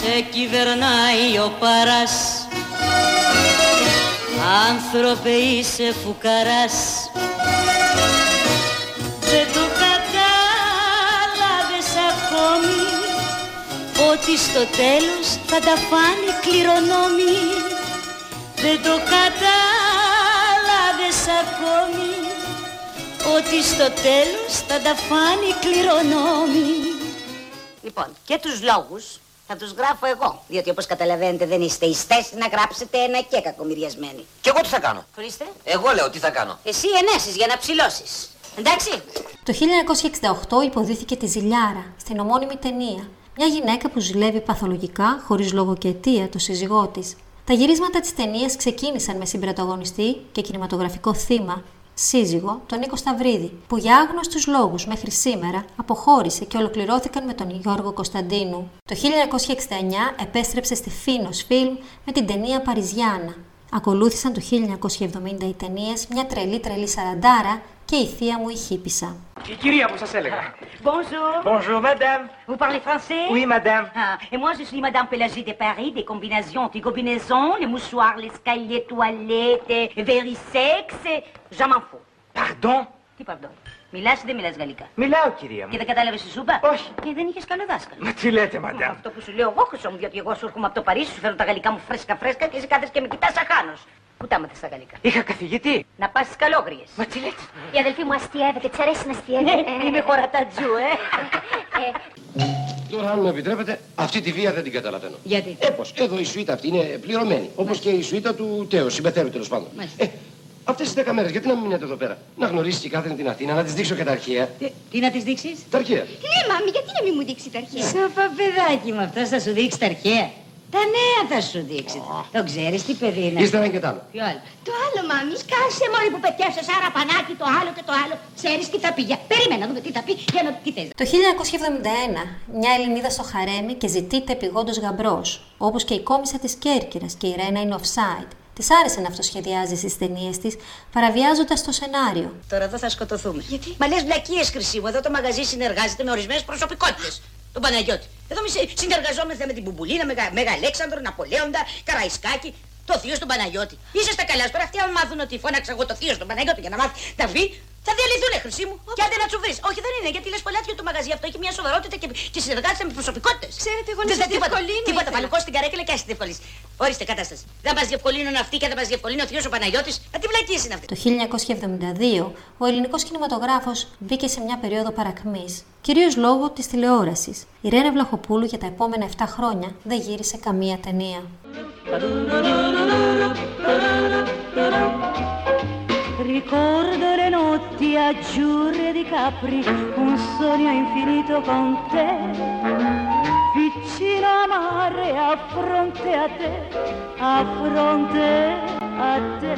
Σε κυβερνάει ο παράς. Άνθρωπε είσαι φουκαράς. Δεν το κατάλαβες ακόμη Ότι στο τέλος θα τα φάνει κληρονόμοι. Δεν το κατάλαβες ακόμη Ότι στο τέλος θα τα φάνει κληρονόμοι Λοιπόν, και τους λόγους θα τους γράφω εγώ. Διότι όπως καταλαβαίνετε δεν είστε εις θέση να γράψετε ένα και κακομοιριασμένοι. Και εγώ τι θα κάνω; Ορίστε. Εγώ λέω τι θα κάνω. Εσύ ενέσεις για να ψηλώσεις. Εντάξει; Το 1968 υποδίθηκε τη Ζηλιάρα στην ομώνυμη ταινία. Μια γυναίκα που ζηλεύει παθολογικά, χωρίς λόγο και αιτία, το σύζυγό της. Τα γυρίσματα της ταινίας ξεκίνησαν με συμπραταγωνιστή και κινηματογραφικό θύμα, σύζυγο, τον Νίκο Σταυρίδη, που για άγνωστους λόγους μέχρι σήμερα αποχώρησε και ολοκληρώθηκαν με τον Γιώργο Κωνσταντίνου. Το 1969 επέστρεψε στη Φίνος Φιλμ με την ταινία Παριζιάνα. Ακολούθησαν το 1970 οι ταινίες Μια τρελή τρελή σαραντάρα και η θεία μου η Χίπισσα. Η κυρία που σας έλεγα. Bonjour. Bonjour, madame. Vous parlez français; Oui, madame. Ah, et moi, je suis Madame Pélagie de Paris, des combinaisons, des combinaisons, les mouchoirs, les escaliers, toilettes, verisex, j'en m'en fous. Pardon; Τι pardon. Μιλάς ή δεν μιλάς γαλλικά. Μιλάω, κυρία Και μου. δεν κατάλαβες τη σούπα. Όχι. Και δεν είχες καλό δάσκαλο. Μα τι λέτε, madame. Αυτό που σου λέω εγώ χρυσό μου, διότι εγώ σου έρχομαι από το Παρίσι, σου φέρνω τα γαλλικά μου φρέσκα φρέσκα και εσύ κάθεσαι και με κοιτάς σαν χάνος. Πού τα έμαθες στα γαλλικά; Είχα καθηγητή. Να πας στις καλόγριες. Μα τι λέτε; Η αδελφή μου αστείευεται, της αρέσει να αστείευεται. Είμαι χωρατατζού, ε. Τώρα, αν μου επιτρέπετε, αυτή τη βία δεν την καταλαβαίνω. Γιατί; Ε, πώς, εδώ η σουίτα αυτή είναι πληρωμένη. Όπως και η σουίτα του Τέο, συμπεθέρου τέλος πάντων. Ε, αυτές τις δέκα μέρες, γιατί να μην μείνετε εδώ πέρα; Να γνωρίσει η κάθε την Αθήνα, να της δείξω και τα αρχαία. Τι να τις δείξεις; Τα αρχαία. Ναι, μάμη, γιατί να μην μου δείξει τα αρχαία; Σοπα παιδάκι μου, αυτός θα σου δείξει τα αρχαία. Τα νέα θα σου δείξει. Το ξέρεις τι παιδί είναι. Ύστερα είναι και τ' άλλο. Ποιο άλλο; Το άλλο, μάμη, σκάσε μόλι που πετιάσες άρα πανάκι το άλλο και το άλλο. Ξέρεις τι θα πει. Για... Περίμενα να δούμε τι θα πει για να τι θες. Το 1971, μια Ελληνίδα στο χαρέμι και ζητείται επιγόντως γαμπρός, όπως και η κόμισα της Κέρκυρας και η Ρένα είναι offside. Της άρεσε να αυτοσχεδιάζει στις ταινίες της, παραβιάζοντας το σενάριο. Τώρα εδώ θα σκοτωθούμε. Γιατί; Μα λες βλακίες, χρυσή μου. Εδώ το μαγαζί συνεργάζεται με ορισμένες προσωπικότητες. Τον Παναγιώτης. Εδώ εμεί συνεργαζόμαστε με την Μπουμπουλίνα, με, Γα- με Αλέξανδρο, Ναπολέοντα, Καραϊσκάκη, το θείο στον Παναγιώτη. Είσαι στα καλά σου. Τώρα αυτοί αν μάθουν ότι φώναξα εγώ το θείο στον Παναγιώτη για να μάθει να βγει, θα διαλυθούνε χρυσή μου. Και άντε να του βρεις. Όχι, δεν είναι, γιατί λες πολλά για το μαγαζί αυτό έχει μια σοβαρότητα και, και συνεργάζεται με προσωπικότητες. Ξέρετε, εγώ να Δεν σας θα- τίποτα, διευκολύνω τίποτα, ήθελα. παλουκό στην καρέκλα και άσυ διευκολύνει. Ορίστε κατάσταση. Δεν μας διευκολύνουν αυτοί και δεν μας διευκολύνει ο θείος ο Παναγιώτης. Α τι βλακίε είναι αυτέ. Το 1972 ο ελληνικός κινηματογράφος μπήκε σε μια περίοδο παρακμής, κυρίως λόγω της τηλεόρασης. Η Ρένα Βλαχοπούλου για τα επόμενα 7 χρόνια δεν γύρισε καμία ταινία. Ricordo le notti azzurre di Capri, un sogno infinito con te, vicino a mare, a fronte a te, a fronte a te.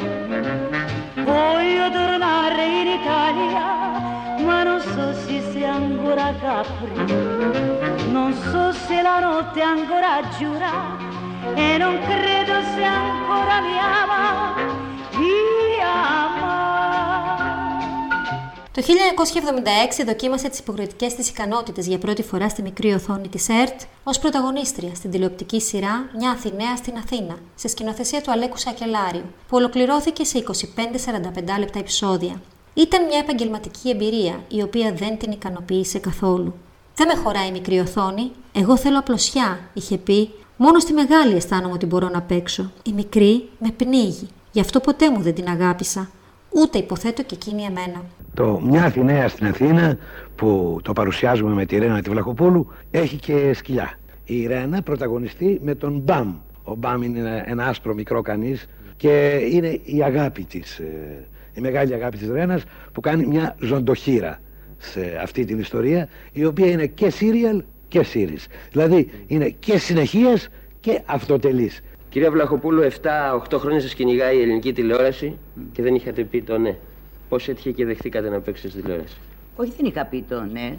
Voglio tornare in Italia, ma non so se sia ancora Capri, non so se la notte ancora giura e non credo se ancora mi ama, mi ama. Το 1976 δοκίμασε τις υποχρεωτικές της ικανότητες για πρώτη φορά στη μικρή οθόνη της ΕΡΤ ως πρωταγωνίστρια στην τηλεοπτική σειρά «Μια Αθηναία στην Αθήνα» σε σκηνοθεσία του Αλέκου Σακελάριου, που ολοκληρώθηκε σε 25-45 λεπτά επεισόδια. Ήταν μια επαγγελματική εμπειρία, η οποία δεν την ικανοποίησε καθόλου. Δεν με χωράει η μικρή οθόνη, εγώ θέλω απλωσιά, είχε πει. Μόνο στη μεγάλη αισθάνομαι ότι μπορώ να παίξω. Η μικρή με πνίγει. Γι' αυτό ποτέ μου δεν την αγάπησα. Ούτε υποθέτω και εκείνη εμένα. Το μια Αθηναία στην Αθήνα που το παρουσιάζουμε με τη Ρένα τη Βλαχοπούλου έχει και σκυλιά. Η Ρένα πρωταγωνιστεί με τον Μπαμ. Ο Μπαμ είναι ένα, ένα άσπρο μικρό κανείς και είναι η αγάπη της, ε, η μεγάλη αγάπη της Ρένας που κάνει μια ζωντοχύρα σε αυτή την ιστορία η οποία είναι και serial και series. Δηλαδή είναι και συνεχείας και αυτοτελής. Κυρία Βλαχοπούλου, 7-8 χρόνια σας κυνηγάει η ελληνική τηλεόραση και δεν είχατε πει το ναι. Πώς έτυχε και δεχτήκατε να παίξετε στη τηλεόραση; Όχι, δεν είχα πει το ναι.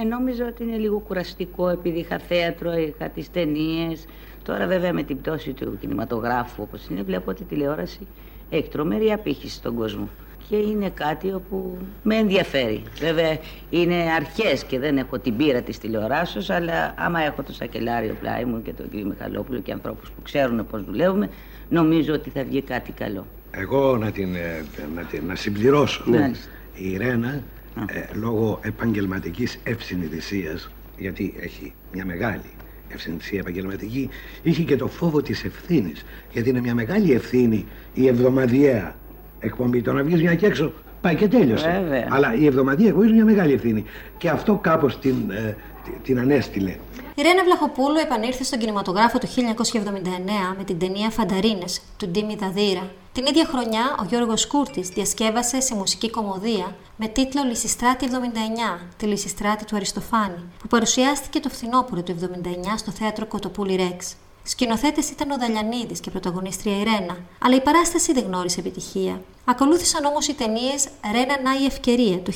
Ε, νόμιζα ότι είναι λίγο κουραστικό επειδή είχα θέατρο, είχα τις ταινίες. Τώρα βέβαια με την πτώση του κινηματογράφου όπως είναι βλέπω ότι η τηλεόραση έχει τρομερή απήχηση στον κόσμο. Και είναι κάτι όπου με ενδιαφέρει. Βέβαια είναι αρχές και δεν έχω την πείρα της τηλεοράσεως, αλλά άμα έχω το σακελάριο πλάι μου και τον κύριο Μιχαλόπουλο και ανθρώπους που ξέρουν πώς δουλεύουμε, νομίζω ότι θα βγει κάτι καλό. Εγώ να την, ε, να, την, να συμπληρώσω. Ναι. Η Ρένα, ε, λόγω επαγγελματικής ευσυνειδησίας, γιατί έχει μια μεγάλη ευσυνειδησία επαγγελματική, είχε και το φόβο της ευθύνης. Γιατί είναι μια μεγάλη ευθύνη η εβδομαδιαία εκπομπή. Το να βγεις μια και έξω πάει και τέλειωσε. Βέβαια. Αλλά η εβδομαδιαία εκπομπή είναι μια μεγάλη ευθύνη. Και αυτό κάπως την, ε, τη- την ανέστηλε. Η Ρένα Βλαχοπούλου επανήρθε στον κινηματογράφο το 1979 με την ταινία Φανταρίνες του Ντίμη Δαδύρα. Την ίδια χρονιά, ο Γιώργος Κούρτης διασκεύασε σε μουσική κομμωδία με τίτλο Λυσιστράτη 79, τη Λυσιστράτη του Αριστοφάνη, που παρουσιάστηκε το φθινόπωρο του 79 στο θέατρο Κοτοπούλη Ρέξ. Σκηνοθέτες ήταν ο Δαλιανίδης και πρωταγωνίστρια η Ρένα, αλλά η παράσταση δεν γνώρισε επιτυχία. Ακολούθησαν όμως οι ταινίες Ρένα Να η Ευκαιρία το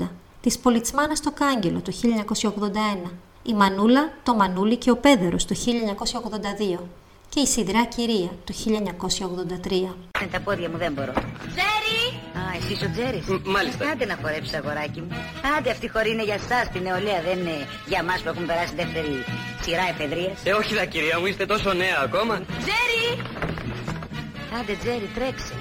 1980, της Πολιτσμάνας το Κάγκελο το 1981, η Μανούλα, το Μανούλι και ο Πέδερος το 1982 και η Σιδρά Κυρία το 1983. Με τα πόδια μου δεν μπορώ. Τζέρι! Α, εσύ ο Τζέρι. μάλιστα. Άντε να χορέψεις, αγοράκι μου. Άντε, αυτή η χωρή είναι για εσάς, την νεολαία, δεν είναι για εμά που έχουμε περάσει δεύτερη σειρά εφεδρείας. Ε, όχι δα κυρία μου, είστε τόσο νέα ακόμα. Τζέρι! Άντε, Τζέρι, τρέξε.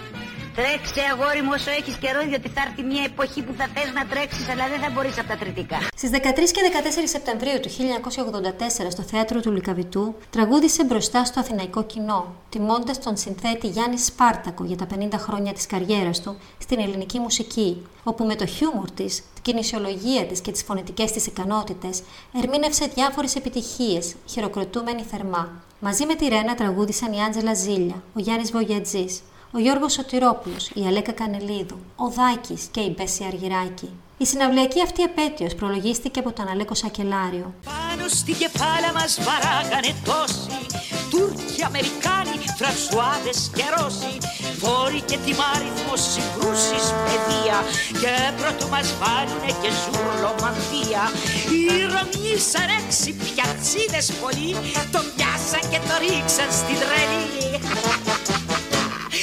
Τρέξε, αγόρι μου, όσο έχεις καιρό, διότι θα έρθει μια εποχή που θα θες να τρέξεις, αλλά δεν θα μπορείς από τα τριτικά. Στις 13 και 14 Σεπτεμβρίου του 1984 στο θέατρο του Λυκαβητού τραγούδισε μπροστά στο αθηναϊκό κοινό, τιμώντας τον συνθέτη Γιάννη Σπάρτακο για τα 50 χρόνια της καριέρας του στην ελληνική μουσική, όπου με το χιούμορ της, την κινησιολογία της και τις φωνητικές της ικανότητες ερμήνευσε διάφορες επιτυχίες, χειροκροτούμενη θερμά. Μαζί με τη Ρένα τραγούδησαν η Άντζελα Ζήλια, ο Γιάννης Βογιατζής, ο Γιώργος Σωτηρόπουλος, η Αλέκα Κανελίδου, ο Δάκης και η Μπέση Αργυράκη. Η συναυλιακή αυτή επέτειος προλογίστηκε από τον Αλέκο Σακελάριο. Πάνω στην κεφάλα μας βαράγανε τόσοι Τούρκοι, Αμερικάνοι, Φρανσουάδες και Ρώσοι Βόροι και τιμάριθμος συγκρούσεις παιδεία Και πρώτο μας βάλουνε και ζουρλομανδία Οι Ρωμιοί σαν έξι πιατσίδες πολλοί Το πιάσαν και το ρίξαν στην τρελή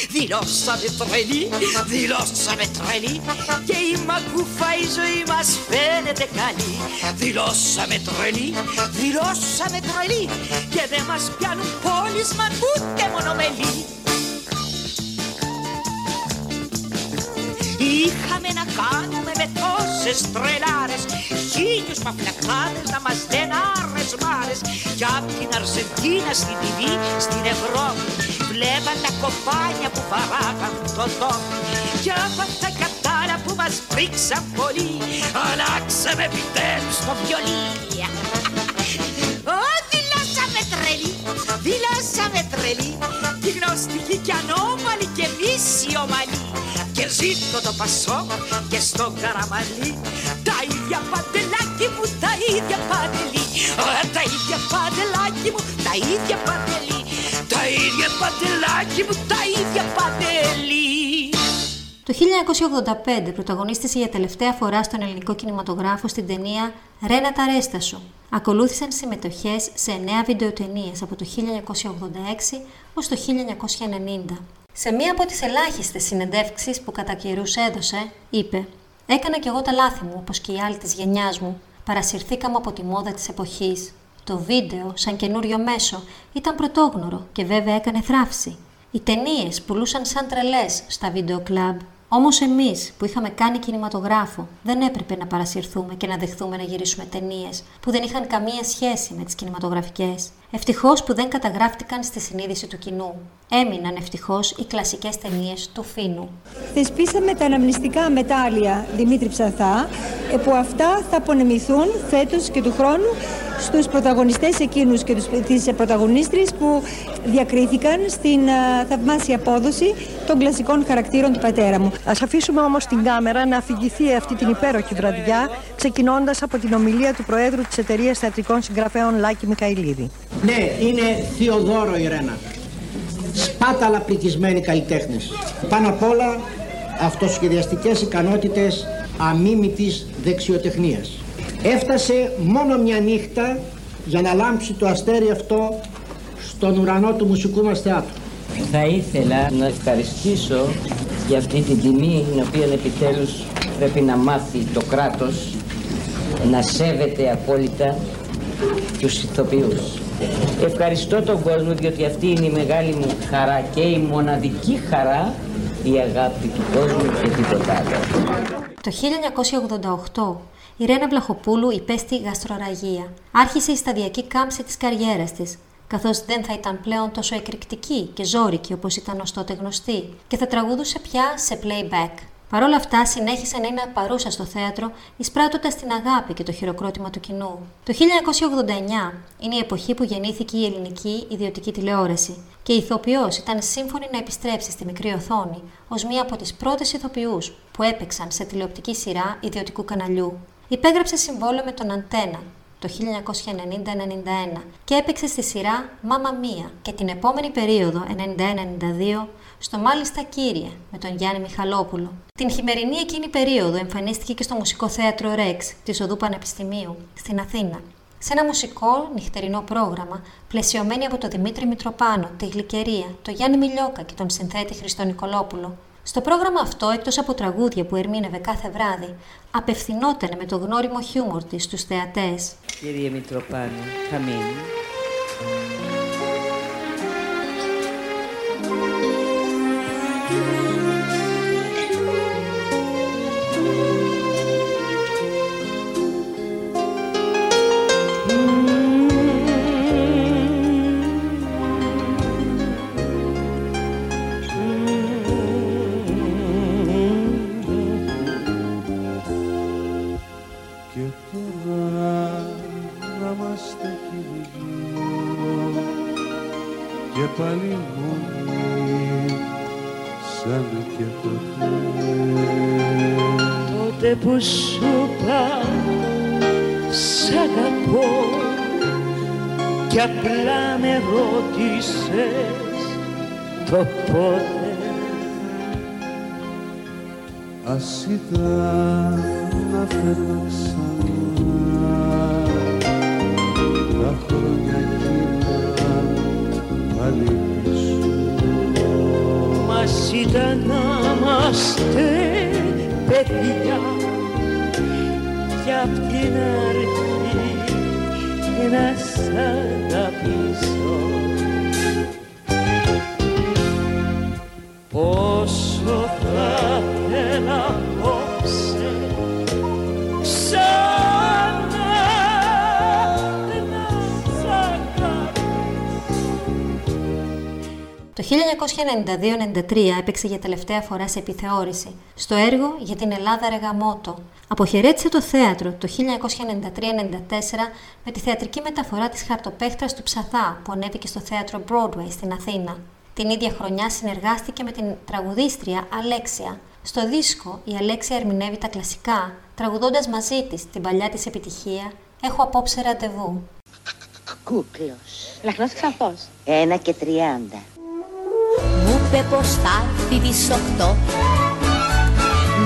Δηλώσαμε τρελή, δηλώσαμε τρελή Και η μακούφα η ζωή μας φαίνεται καλή Δηλώσαμε τρελή, δηλώσαμε τρελή Και δεν μας πιάνουν πόλισμα ούτε μονομελή Είχαμε να κάνουμε με τόσες τρελάρες Χίλιους παφλακάδες να μας λένε άρες μάρες Κι απ' την Αρζεντίνα στην TV, στην Ευρώπη Βλέπαν τα κοπάνια που παράγαν το τόπι Κι από αυτά κατάρα που μας πρίξαν πολύ Αλλάξαμε επιτέλους το βιολί. Ω, δηλώσαμε τρελή, δηλώσαμε τρελή Τη γνωστική κι ανώμαλη και μίση ομαλή και ζήτω το Πασό και στο Καραμαλί Τα ίδια παντελάκι μου, τα ίδια παντελή. Τα ίδια παντελάκι μου, τα ίδια παντελή. Τα ίδια παντελάκι μου, τα ίδια παντελή Το 1985 πρωταγωνίστησε για τελευταία φορά στον ελληνικό κινηματογράφο στην ταινία «Ρένα τα ρέστα σου». Ακολούθησαν συμμετοχές σε νέα βιντεοτενίες από το 1986 ως το 1990. Σε μία από τις ελάχιστες συνεντεύξεις που κατά καιρούς έδωσε, είπε «Έκανα κι εγώ τα λάθη μου, όπως και οι άλλοι της γενιάς μου. Παρασυρθήκαμε από τη μόδα της εποχής. Το βίντεο, σαν καινούριο μέσο, ήταν πρωτόγνωρο και βέβαια έκανε θράψη. Οι ταινίες πουλούσαν σαν τρελές στα βίντεο κλαμπ. Όμως εμείς που είχαμε κάνει κινηματογράφο, δεν έπρεπε να παρασυρθούμε και να δεχθούμε να γυρίσουμε ταινίες που δεν είχαν καμία σχέση με τις κινηματογραφικές. Ευτυχώς που δεν καταγράφτηκαν στη συνείδηση του κοινού. Έμειναν ευτυχώς οι κλασικές ταινίες του Φίνου. Θεσπίσαμε τα αναμνηστικά μετάλλια Δημήτρη Ψαθά, ε, που αυτά θα απονεμηθούν φέτος και του χρόνου στους πρωταγωνιστές εκείνους και τους, τις πρωταγωνίστρες που διακρίθηκαν στην α, θαυμάσια απόδοση των κλασικών χαρακτήρων του πατέρα μου. Ας αφήσουμε όμως την κάμερα να αφηγηθεί αυτή την υπέροχη βραδιά, ξεκινώντας από την ομιλία του Προέδρου της Εταιρείας Θεατρικών Συγγραφέων Λάκη Μιχαηλίδη. Ναι, είναι Θεοδόρο η Ρένα. Σπάταλα πληθυσμένοι καλλιτέχνες. Πάνω απ' όλα αυτοσχεδιαστικές ικανότητες αμίμητης δεξιοτεχνίας. Έφτασε μόνο μια νύχτα για να λάμψει το αστέρι αυτό στον ουρανό του μουσικού μας θεάτρου. Θα ήθελα να ευχαριστήσω για αυτή την τιμή την οποία επιτέλους πρέπει να μάθει το κράτος να σέβεται απόλυτα τους ηθοποιούς. Ευχαριστώ τον κόσμο διότι αυτή είναι η μεγάλη μου χαρά και η μοναδική χαρά η αγάπη του κόσμου και τίποτα άλλο. Το 1988 η Ρένα Βλαχοπούλου υπέστη γαστροραγία. Άρχισε η σταδιακή κάμψη της καριέρας της, καθώς δεν θα ήταν πλέον τόσο εκρηκτική και ζώρικη όπως ήταν ως τότε γνωστή και θα τραγουδούσε πια σε playback. Παρ' όλα αυτά, συνέχισε να είναι παρούσα στο θέατρο, εισπράττοντας την αγάπη και το χειροκρότημα του κοινού. Το 1989 είναι η εποχή που γεννήθηκε η ελληνική ιδιωτική τηλεόραση και η ηθοποιός ήταν σύμφωνη να επιστρέψει στη μικρή οθόνη ως μία από τις πρώτες ηθοποιούς που έπαιξαν σε τηλεοπτική σειρά ιδιωτικού καναλιού. Υπέγραψε συμβόλαιο με τον Αντένα το 1990-91 και έπαιξε στη σειρά Μάμα Μία και την επόμενη περίοδο 91-92 στο Μάλιστα Κύριε με τον Γιάννη Μιχαλόπουλο. Την χειμερινή εκείνη περίοδο εμφανίστηκε και στο Μουσικό Θέατρο Ρεξ της Οδού Πανεπιστημίου στην Αθήνα. Σε ένα μουσικό νυχτερινό πρόγραμμα, πλαισιωμένη από τον Δημήτρη Μητροπάνο, τη Γλυκερία, τον Γιάννη Μιλιόκα και τον συνθέτη Χριστό Νικολόπουλο, στο πρόγραμμα αυτό, εκτός από τραγούδια που ερμήνευε κάθε βράδυ, απευθυνόταν με το γνώριμο χιούμορ της στους θεατές. Κύριε Μητροπάνη, θα μείνει. Τότε που σου είπα σ' αγαπώ. Κι απλά με ρώτησες το πότε. Ας ήταν να φέρνα ξανά. Τα χρόνια εκείνα πάλι πίσω. Μας ήταν να είμαστε παιδιά κι απ' την αρχή να σ' αγαπήσω 1992-93 έπαιξε για τελευταία φορά σε επιθεώρηση στο έργο για την Ελλάδα Ρεγαμότο. Αποχαιρέτησε το θέατρο το 1993-94 με τη θεατρική μεταφορά της χαρτοπέχτρας του Ψαθά που ανέβηκε στο θέατρο Broadway στην Αθήνα. Την ίδια χρονιά συνεργάστηκε με την τραγουδίστρια Αλέξια. Στο δίσκο η Αλέξια ερμηνεύει τα κλασικά, τραγουδώντας μαζί της την παλιά της επιτυχία «Έχω απόψε ραντεβού». Κούκλος. Λαχνός ξανθός. Ένα και τριάντα. Μου είπε πως θα έρθεις τις οκτώ.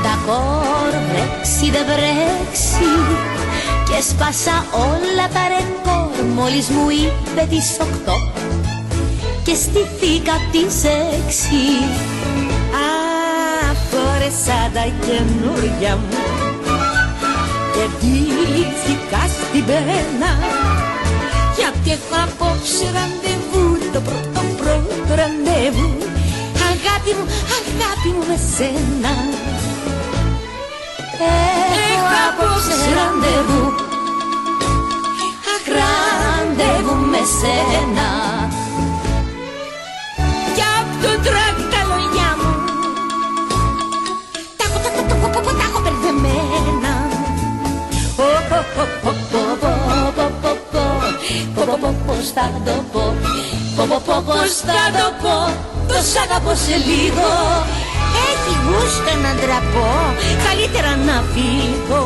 Ντακόρ βρέξει δεν βρέξει Και σπάσα όλα τα ρεκόρ. Μόλις μου είπε τις οκτώ Και στηθήκα τις έξι. Α, φόρεσα τα καινούργια μου και ντύθηκα στην πένα. Γιατί έχω απόψε ραντεβού το πρώτο πρώτο ραντεβού αγάπη μου, αγάπη μου με σένα. Έχω απόψε ραντεβού. Ραντεβού με σένα. Κι απ' τον τραπ τα λόγια μου. Τα έχω, τα έχω, τα έχω, τα έχω μπερδεμένα. Πώς θα το πω, πώς θα το πω. Το σ' αγαπώ σε λίγο Έχει γούστο να ντραπώ Καλύτερα να φύγω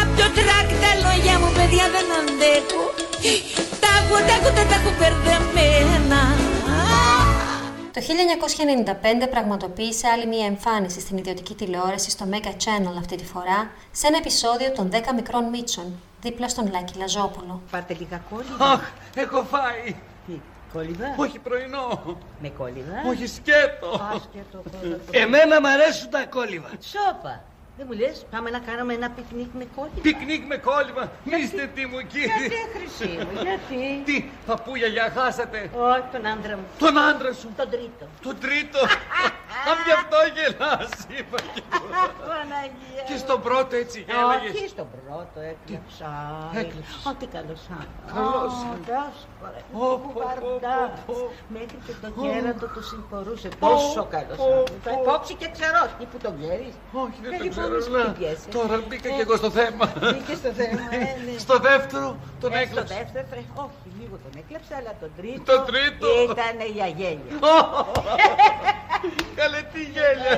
Απ' το τρακ τα λόγια μου παιδιά δεν αντέχω Τα έχω, τα έχω, τα έχω μπερδεμένα Το 1995 πραγματοποίησε άλλη μία εμφάνιση στην ιδιωτική τηλεόραση στο Mega Channel αυτή τη φορά σε ένα επεισόδιο των 10 μικρών Μίτσων, δίπλα στον Λάκη Λαζόπουλο. Πάρτε λίγα κόλληβα. Αχ, έχω φάει. Τι, κόλληβα. Όχι πρωινό. Με κόλληβα. Όχι σκέτο. Α, σκέτο, κόλληβα. Εμένα μ' αρέσουν τα κόλληβα. Τσόπα. Δεν μου λες, πάμε να κάνουμε ένα πικνίκ με κόλληβα. Πικνίκ με κόλλημα. Μίστε τι μου κύριε. Γιατί, χρυσή μου, γιατί; Τι, παππούλια για χάσατε. Όχι, τον άντρα μου. Τον άντρα σου. Τον τρίτο. Τον τρίτο. Αν γι' αυτό γελάς, είπα και εγώ. Παναγία. Και στον πρώτο έτσι γέλαγες. Όχι, στον πρώτο έκλεψα. Έκλεψες; Ό,τι καλός άντρας. Καλός Μέχρι και τον γέραντο το συγχωρούσε. Πόσο καλός Το υπόψη και ξαρότνη που τον ξέρει. Όχι, δεν τον ξέρω. Τώρα μπήκα και ε, εγώ στο θέμα. Μπήκε στο θέμα, <laughs> ναι, ε, ναι. Στο δεύτερο τον. Ε, στο δεύτερο, όχι, λίγο τον έκλαψε, αλλά τον τρίτο. Το τρίτο. Ήταν για γέλια. <laughs> Καλέ, τι γέλια.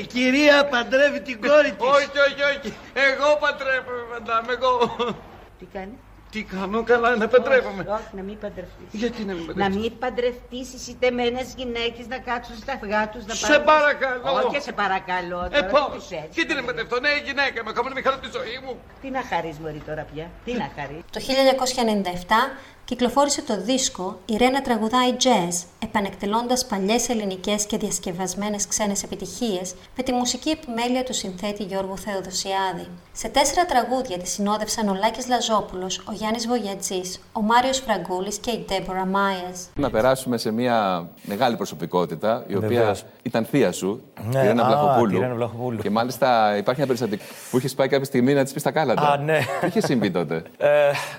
Η κυρία παντρεύει την κόρη της. Όχι, όχι, όχι. Εγώ παντρεύω, μαντάμ, εγώ. Τι κάνει; Τι κάνω καλά, να παντρεύομαι. Όχι, όχι, να μην παντρευτείς. Γιατί να μην Να παντρευτείς; μην παντρευτείς οι σιτεμένε γυναίκε να κάτσουν στα αυγά τους να Σε πάρουν- παρακαλώ. Όχι, σε παρακαλώ. Ε, τώρα, πώς; τι τους έτσι. Γιατί να παντρευτώ, ναι, γυναίκα είμαι, ακόμα να μην χάνω τη ζωή μου. Τι να χαρείς, μωρή, τώρα πια. Τι να χαρείς. Το 1997 κυκλοφόρησε το δίσκο «Η Ρένα τραγουδάει jazz», επανεκτελώντας παλιές ελληνικές και διασκευασμένες ξένες επιτυχίες με τη μουσική επιμέλεια του συνθέτη Γιώργου Θεοδοσιάδη. Σε τέσσερα τραγούδια τη συνόδευσαν ο Λάκης Λαζόπουλος, ο Γιάννης Βογιατζής, ο Μάριος Φραγκούλης και η Ντέμπορα Μάιερς. Να περάσουμε σε μια μεγάλη προσωπικότητα, η οποία Βεβαίως. ήταν θεία σου, Ναι, η Ρένα α, Βλαχοπούλου. τη Ρένα Βλαχοπούλου. Και μάλιστα υπάρχει ένα περιστατικό που είχες πάει κάποια στιγμή να της πεις τα κάλαντα. Α, ναι. Τι είχε συμβεί τότε; Ε,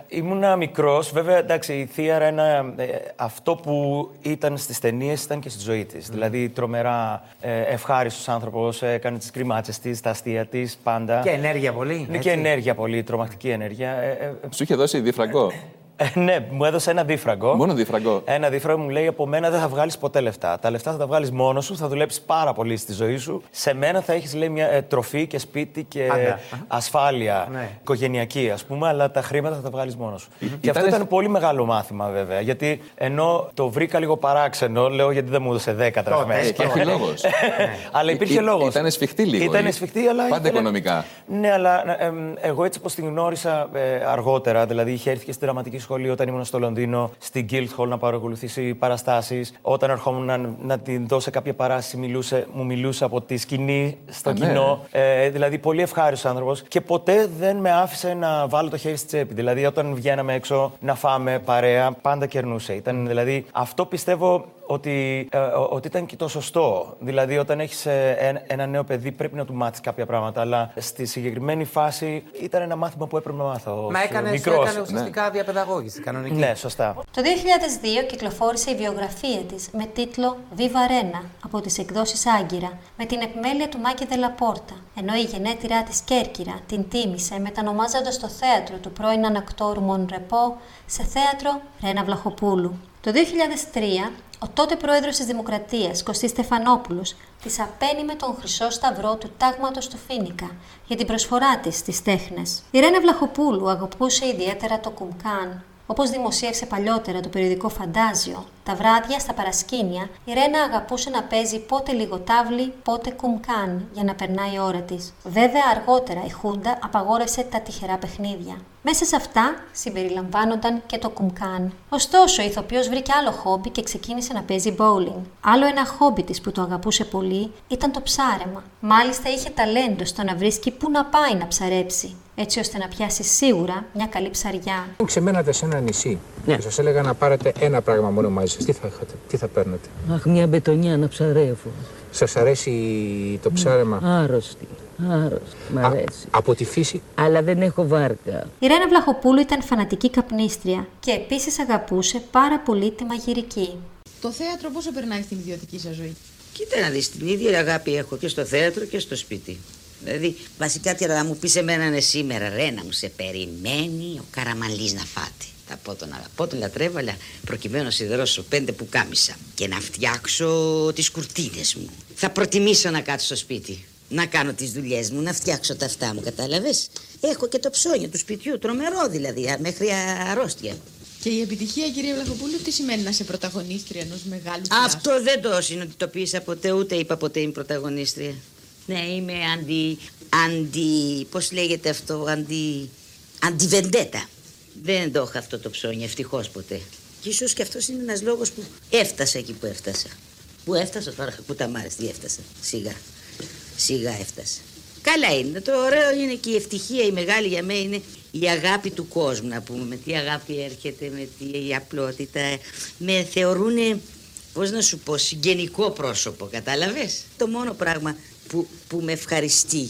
ήμουνα μικρός. Βέβαια, εντάξει, η Θεία Ρένα, ε, αυτό που ήταν στις ταινίες ήταν και στη ζωή της. Δηλαδή, τρομερά ε, ευχάριστος άνθρωπος, έκανε τις κρυμάτσες της, τα αστεία της, πάντα. Και ενέργεια πολύ, Ναι, έτσι. και ενέργεια πολύ, τρομακτική ενέργεια. Ε, ε, Σου είχε δώσει δίφραγκο. <clears throat> ε, ναι, μου έδωσε ένα δίφραγκο. Μόνο δίφραγκο. Ένα δίφραγκο μου λέει: Από μένα δεν θα βγάλεις ποτέ λεφτά. Τα λεφτά θα τα βγάλεις μόνος σου, θα δουλέψεις πάρα πολύ στη ζωή σου. Σε μένα θα έχεις, λέει, μια ε, τροφή και σπίτι και Πάντα. ασφάλεια Ναι. οικογενειακή, ας πούμε, αλλά τα χρήματα θα τα βγάλεις μόνος σου. Και αυτό Ήτανες- ήταν πολύ μεγάλο μάθημα, βέβαια. Γιατί ενώ το βρήκα λίγο παράξενο, λέω γιατί δεν μου έδωσε 10 δραχμές. Υπάρχει λόγος. αλλά υπήρχε Ή- λόγος. Ήταν σφιχτή λίγο. Ήταν ή- σφιχτή, αλλά. Πάντα ήθελε- οικονομικά. Ναι, αλλά ε, εμ, εγώ έτσι όπως την γνώρισα ε, αργότερα, δηλαδή είχε έρθει και στην δραματική σχολή σχολείο, όταν ήμουν στο Λονδίνο, στην Guildhall να παρακολουθήσει παραστάσεις. Όταν ερχόμουν να, να την δώσω κάποια παράσταση, μιλούσε, μου μιλούσε από τη σκηνή στο Α, ναι. κοινό. Ε, δηλαδή, πολύ ευχάριστος άνθρωπος και ποτέ δεν με άφησε να βάλω το χέρι στη τσέπη. Δηλαδή, όταν βγαίναμε έξω να φάμε παρέα, πάντα κερνούσε. Ήταν, δηλαδή, αυτό πιστεύω ότι, ε, ο- ότι ήταν και το σωστό. Δηλαδή, όταν έχεις ένα νέο παιδί, πρέπει να του μάθεις κάποια πράγματα. Αλλά στη συγκεκριμένη φάση ήταν ένα μάθημα που έπρεπε να μάθω. ως Μα έκανε, σου μικρός. έκανες ουσιαστικά διαπαιδαγώγηση κανονική. Ναι, σωστά. Το 2002 κυκλοφόρησε η βιογραφία της με τίτλο «Viva Rena» από τις εκδόσεις Άγκυρα με την επιμέλεια του Μάκη Δελαπόρτα, ενώ η γενέτειρά της Κέρκυρα την τίμησε μετανομάζοντας το θέατρο του πρώην ανακτόρου Μονρεπό σε θέατρο Ρένα Βλαχοπούλου. Το 2003, ο τότε πρόεδρος της Δημοκρατίας, Κωστής Στεφανόπουλος, της απένιμε τον Χρυσό Σταυρό του Τάγματος του Φίνικα για την προσφορά της στις τέχνες. Η Ρένα Βλαχοπούλου αγαπούσε ιδιαίτερα το κουμκάν, όπως δημοσίευσε παλιότερα το περιοδικό Φαντάζιο, τα βράδια στα παρασκήνια η Ρένα αγαπούσε να παίζει πότε λιγοτάβλη, πότε κουμκάν για να περνάει η ώρα της. Βέβαια, αργότερα η Χούντα απαγόρευσε τα τυχερά παιχνίδια. Μέσα σε αυτά συμπεριλαμβάνονταν και το κουμκάν. Ωστόσο, η ηθοποιός βρήκε άλλο χόμπι και ξεκίνησε να παίζει bowling. Άλλο ένα χόμπι της που το αγαπούσε πολύ ήταν το ψάρεμα. Μάλιστα, είχε ταλέντο στο να βρίσκει πού να πάει να ψαρέψει, έτσι ώστε να πιάσει σίγουρα μια καλή ψαριά. Αν ξεμένατε σε ένα νησί και σας έλεγα να πάρετε ένα πράγμα μόνο μαζί σας, τι θα είχατε, τι θα παίρνετε; Αχ, μια μπετονιά να ψαρεύω. Σας αρέσει το ψάρεμα; Άρρωστη. Άρρωστη. Μ' αρέσει. από τη φύση; Αλλά δεν έχω βάρκα. Η Ρένα Βλαχοπούλου ήταν φανατική καπνίστρια και επίσης αγαπούσε πάρα πολύ τη μαγειρική. Το θέατρο πόσο περνάει στην ιδιωτική σας ζωή; Κοίτα να δεις, την ίδια αγάπη έχω και στο θέατρο και στο σπίτι. Δηλαδή, βασικά τι θα μου πεις εμένα είναι σήμερα, ρε, να μου σε περιμένει ο Καραμαλής να φάτε. Θα πω τον αγαπώ, τον λατρεύω, αλλά προκειμένου να σιδερώσω πέντε που κάμισα και να φτιάξω τις κουρτίνες μου. Θα προτιμήσω να κάτσω στο σπίτι, να κάνω τις δουλειές μου, να φτιάξω τα αυτά μου, κατάλαβες; Έχω και το ψώνιο του σπιτιού, τρομερό δηλαδή, α- μέχρι αρρώστια. Και η επιτυχία, κυρία Βλαχοπούλου, τι σημαίνει να είσαι πρωταγωνίστρια ενός μεγάλου Αυτό δεν το συνειδητοποίησα ποτέ, ούτε είπα ποτέ είμαι πρωταγωνίστρια. Ναι, είμαι αντι... αντι... πώς λέγεται αυτό, αντι... αντιβεντέτα. Δεν το είχα αυτό το ψώνιο, ευτυχώς ποτέ. Και ίσως και αυτός είναι ένας λόγος που έφτασα εκεί που έφτασα. Που έφτασα τώρα, που τα μάρες, τι έφτασα. Σιγά. Σιγά έφτασα. Καλά είναι. Το ωραίο είναι και η ευτυχία η μεγάλη για μένα είναι η αγάπη του κόσμου να πούμε. Με τι αγάπη έρχεται, με τι απλότητα. Με θεωρούνε, πώς να σου πω, συγγενικό πρόσωπο, κατάλαβες; Το μόνο πράγμα που, που με ευχαριστεί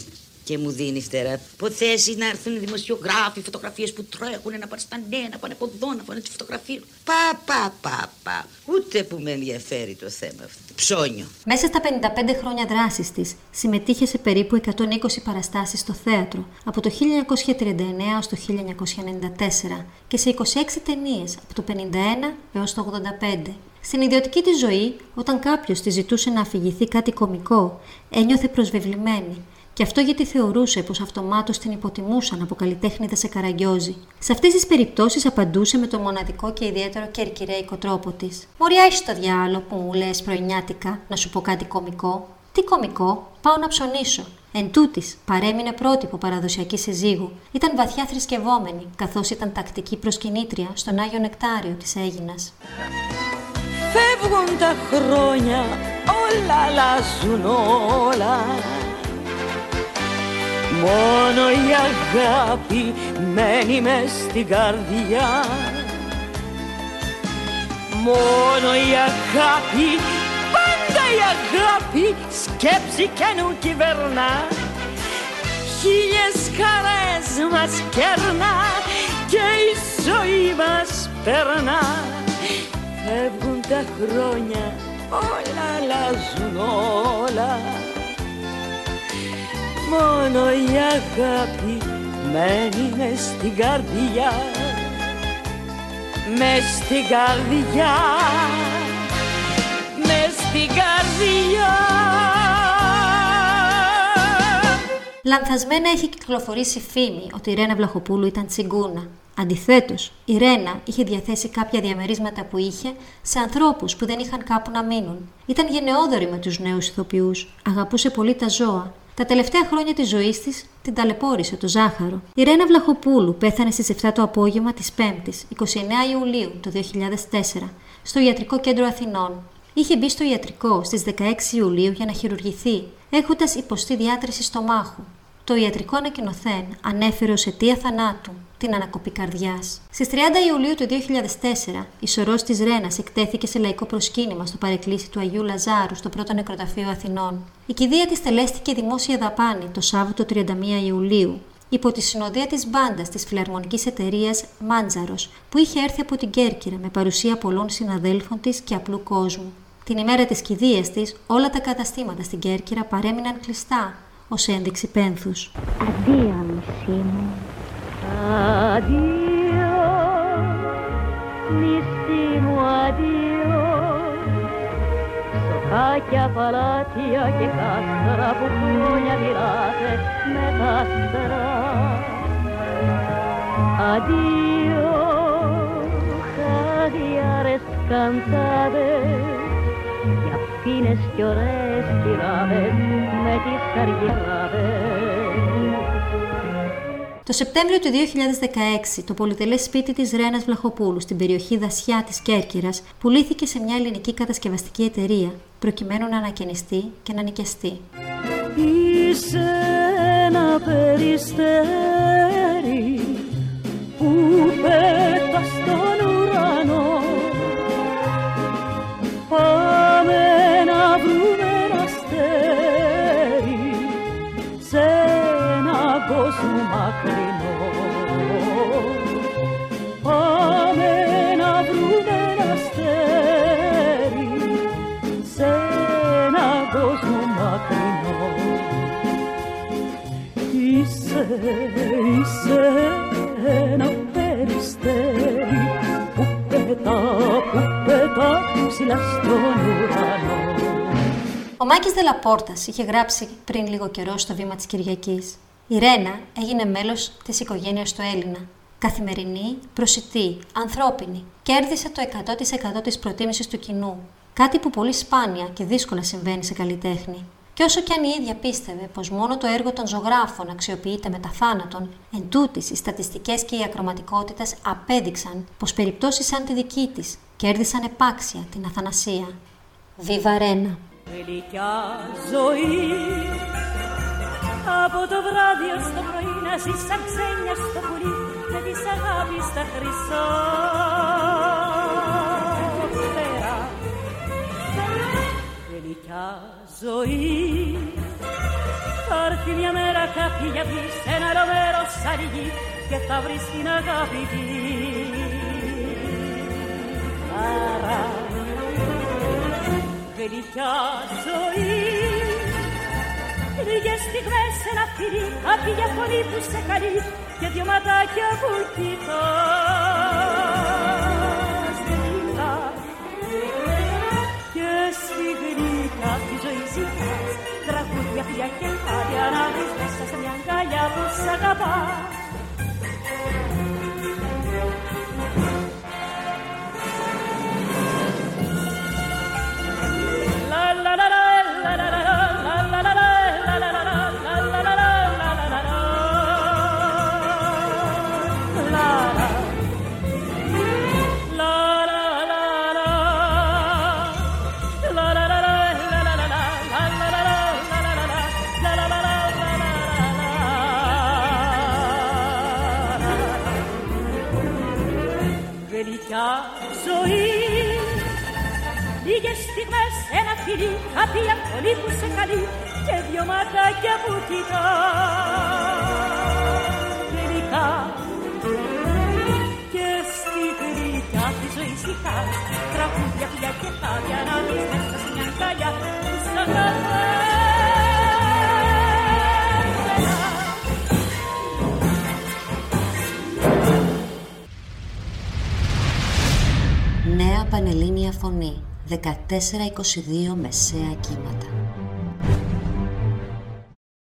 και μου δίνεις φτερά. Ποθέσει να έρθουν οι δημοσιογράφοι, φωτογραφίες που τρέχουν, να πάνε στα νέα, να πάνε από εδώ, να πάνε τη φωτογραφία. Πα, πα, πα, πα. Ούτε που με ενδιαφέρει το θέμα αυτό. Ψώνιο. Μέσα στα 55 χρόνια δράσης της, συμμετείχε σε περίπου 120 παραστάσεις στο θέατρο, από το 1939 έως το 1994 και σε 26 ταινίες, από το 51 έως το 85. Στην ιδιωτική της ζωή, όταν κάποιος της ζητούσε να αφηγηθεί κάτι κομικό, ένιωθε προσβεβλημένη. Και αυτό γιατί θεωρούσε πως αυτομάτως την υποτιμούσαν από καλλιτέχνηδα σε καραγκιόζη. Σε αυτές τις περιπτώσεις απαντούσε με το μοναδικό και ιδιαίτερο κερκυραϊκό τρόπο της. Μωριά είσαι το διάλογο που μου λες πρωινιάτικα να σου πω κάτι κομικό. Τι κομικό, πάω να ψωνίσω. Εν τούτης, παρέμεινε πρότυπο παραδοσιακή συζύγου. Ήταν βαθιά θρησκευόμενη, καθώς ήταν τακτική προσκυνήτρια στον Άγιο Νεκτάριο της Έγινας. Φεύγουν τα χρόνια, όλα αλλάζουν όλα Μόνο η αγάπη μένει μες στην καρδιά. Μόνο η αγάπη, πάντα η αγάπη Σκέψη και νου κυβερνά. Χίλιες χαρές μας κέρνα Και η ζωή μας περνά. Φεύγουν τα χρόνια, όλα αλλάζουν όλα Μόνο η αγάπη μένει μες στην καρδιά Μες στην καρδιά Μες στην καρδιά Λανθασμένα έχει κυκλοφορήσει φήμη ότι η Ρένα Βλαχοπούλου ήταν τσιγκούνα. Αντιθέτως, η Ρένα είχε διαθέσει κάποια διαμερίσματα που είχε σε ανθρώπους που δεν είχαν κάπου να μείνουν. Ήταν γενναιόδορη με τους νέους ηθοποιούς, αγαπούσε πολύ τα ζώα. Τα τελευταία χρόνια της ζωής της την ταλαιπώρησε το ζάχαρο. Η Ρένα Βλαχοπούλου πέθανε στις 7 το απόγευμα της 5η, 29 Ιουλίου του 2004, στο Ιατρικό Κέντρο Αθηνών. Είχε μπει στο ιατρικό στις 16 Ιουλίου για να χειρουργηθεί, έχοντας υποστεί διάτρηση στομάχου. Το ιατρικό ανακοινωθέν ανέφερε ως αιτία θανάτου την ανακοπή καρδιάς. Στις 30 Ιουλίου του 2004, η σωρός της Ρένας εκτέθηκε σε λαϊκό προσκύνημα στο παρεκκλήσι του Αγίου Λαζάρου στο πρώτο νεκροταφείο Αθηνών. Η κηδεία της τελέστηκε δημόσια δαπάνη το Σάββατο 31 Ιουλίου, υπό τη συνοδεία της μπάντας της φιλαρμονικής εταιρείας Μάντζαρος, που είχε έρθει από την Κέρκυρα με παρουσία πολλών συναδέλφων της και απλού κόσμου. Την ημέρα της κηδείας της, όλα τα καταστήματα στην Κέρκυρα παρέμειναν κλειστά, ως ένδειξη πένθους. Αντίο, μισή μου. Αντίο, νησί μου, αντίο. Σοκάκια, παλάτια και κάστρα που χρόνια μιλάτε με τα άστρα. Αντίο, χάδιαρες cantades και αφήνες κι ωραίες κυράδες με τις καριεράδες. Το Σεπτέμβριο του 2016, το πολυτελέ σπίτι της Ρένας Βλαχοπούλου στην περιοχή Δασιά της Κέρκυρας πουλήθηκε σε μια ελληνική κατασκευαστική εταιρεία, προκειμένου να ανακαινιστεί και να νοικιαστεί. Είσαι ένα περιστέρι που πέτα Είσαι, είσαι ένα περιστέρι που πετά, που πετά ψηλά στον ουρανό Ο Μάκης Δελαπόρτας είχε γράψει πριν λίγο καιρό στο βήμα της Κυριακής. Η Ρένα έγινε μέλος της οικογένειας του Έλληνα. Καθημερινή, προσιτή, ανθρώπινη. Κέρδισε το 100% της προτίμησης του κοινού. Κάτι που πολύ σπάνια και δύσκολα συμβαίνει σε καλλιτέχνη. Και όσο κι αν η ίδια πίστευε πως μόνο το έργο των ζωγράφων αξιοποιείται μετά θάνατον, εν τούτης οι στατιστικές και οι ακροματικότητες απέδειξαν πως περιπτώσεις σαν τη δική της κέρδισαν επάξια την αθανασία. Βίβα Ρένα. Γλυκιά ζωή Από το βράδυ ως το πρωί να ζεις σαν ξένια στο πουλί με της αγάπης τα χρυσά Γλυκιά ζωή. Θα έρθει μια μέρα κάποια βγει σε ένα άλλο μέρος άλλη γη και θα βρεις την αγάπη της χαρά γλυκιά ζωή. Λίγες στιγμές σε ένα φιλί, κάποια φωνή που σε καλεί και δυο ματάκια που κοιτάς γλυκά τη ζωή ζητάς. Τραγούδια, φιλιά και χάρια να βρεις μέσα σε μια αγκαλιά που σ' αγαπάς ένα φιλί Κάποια φωνή που σε καλεί Και δυο ματάκια που κοιτάς. Γλυκά Και στη γλυκιά τη ζωή ζητάς Τραγούδια, φιλιά και χάδια Να βρεις μέσα σε μια αγκαλιά Που σ' αγαπάς. Νέα Πανελλήνια Φωνή. 14-22 μεσαία κύματα.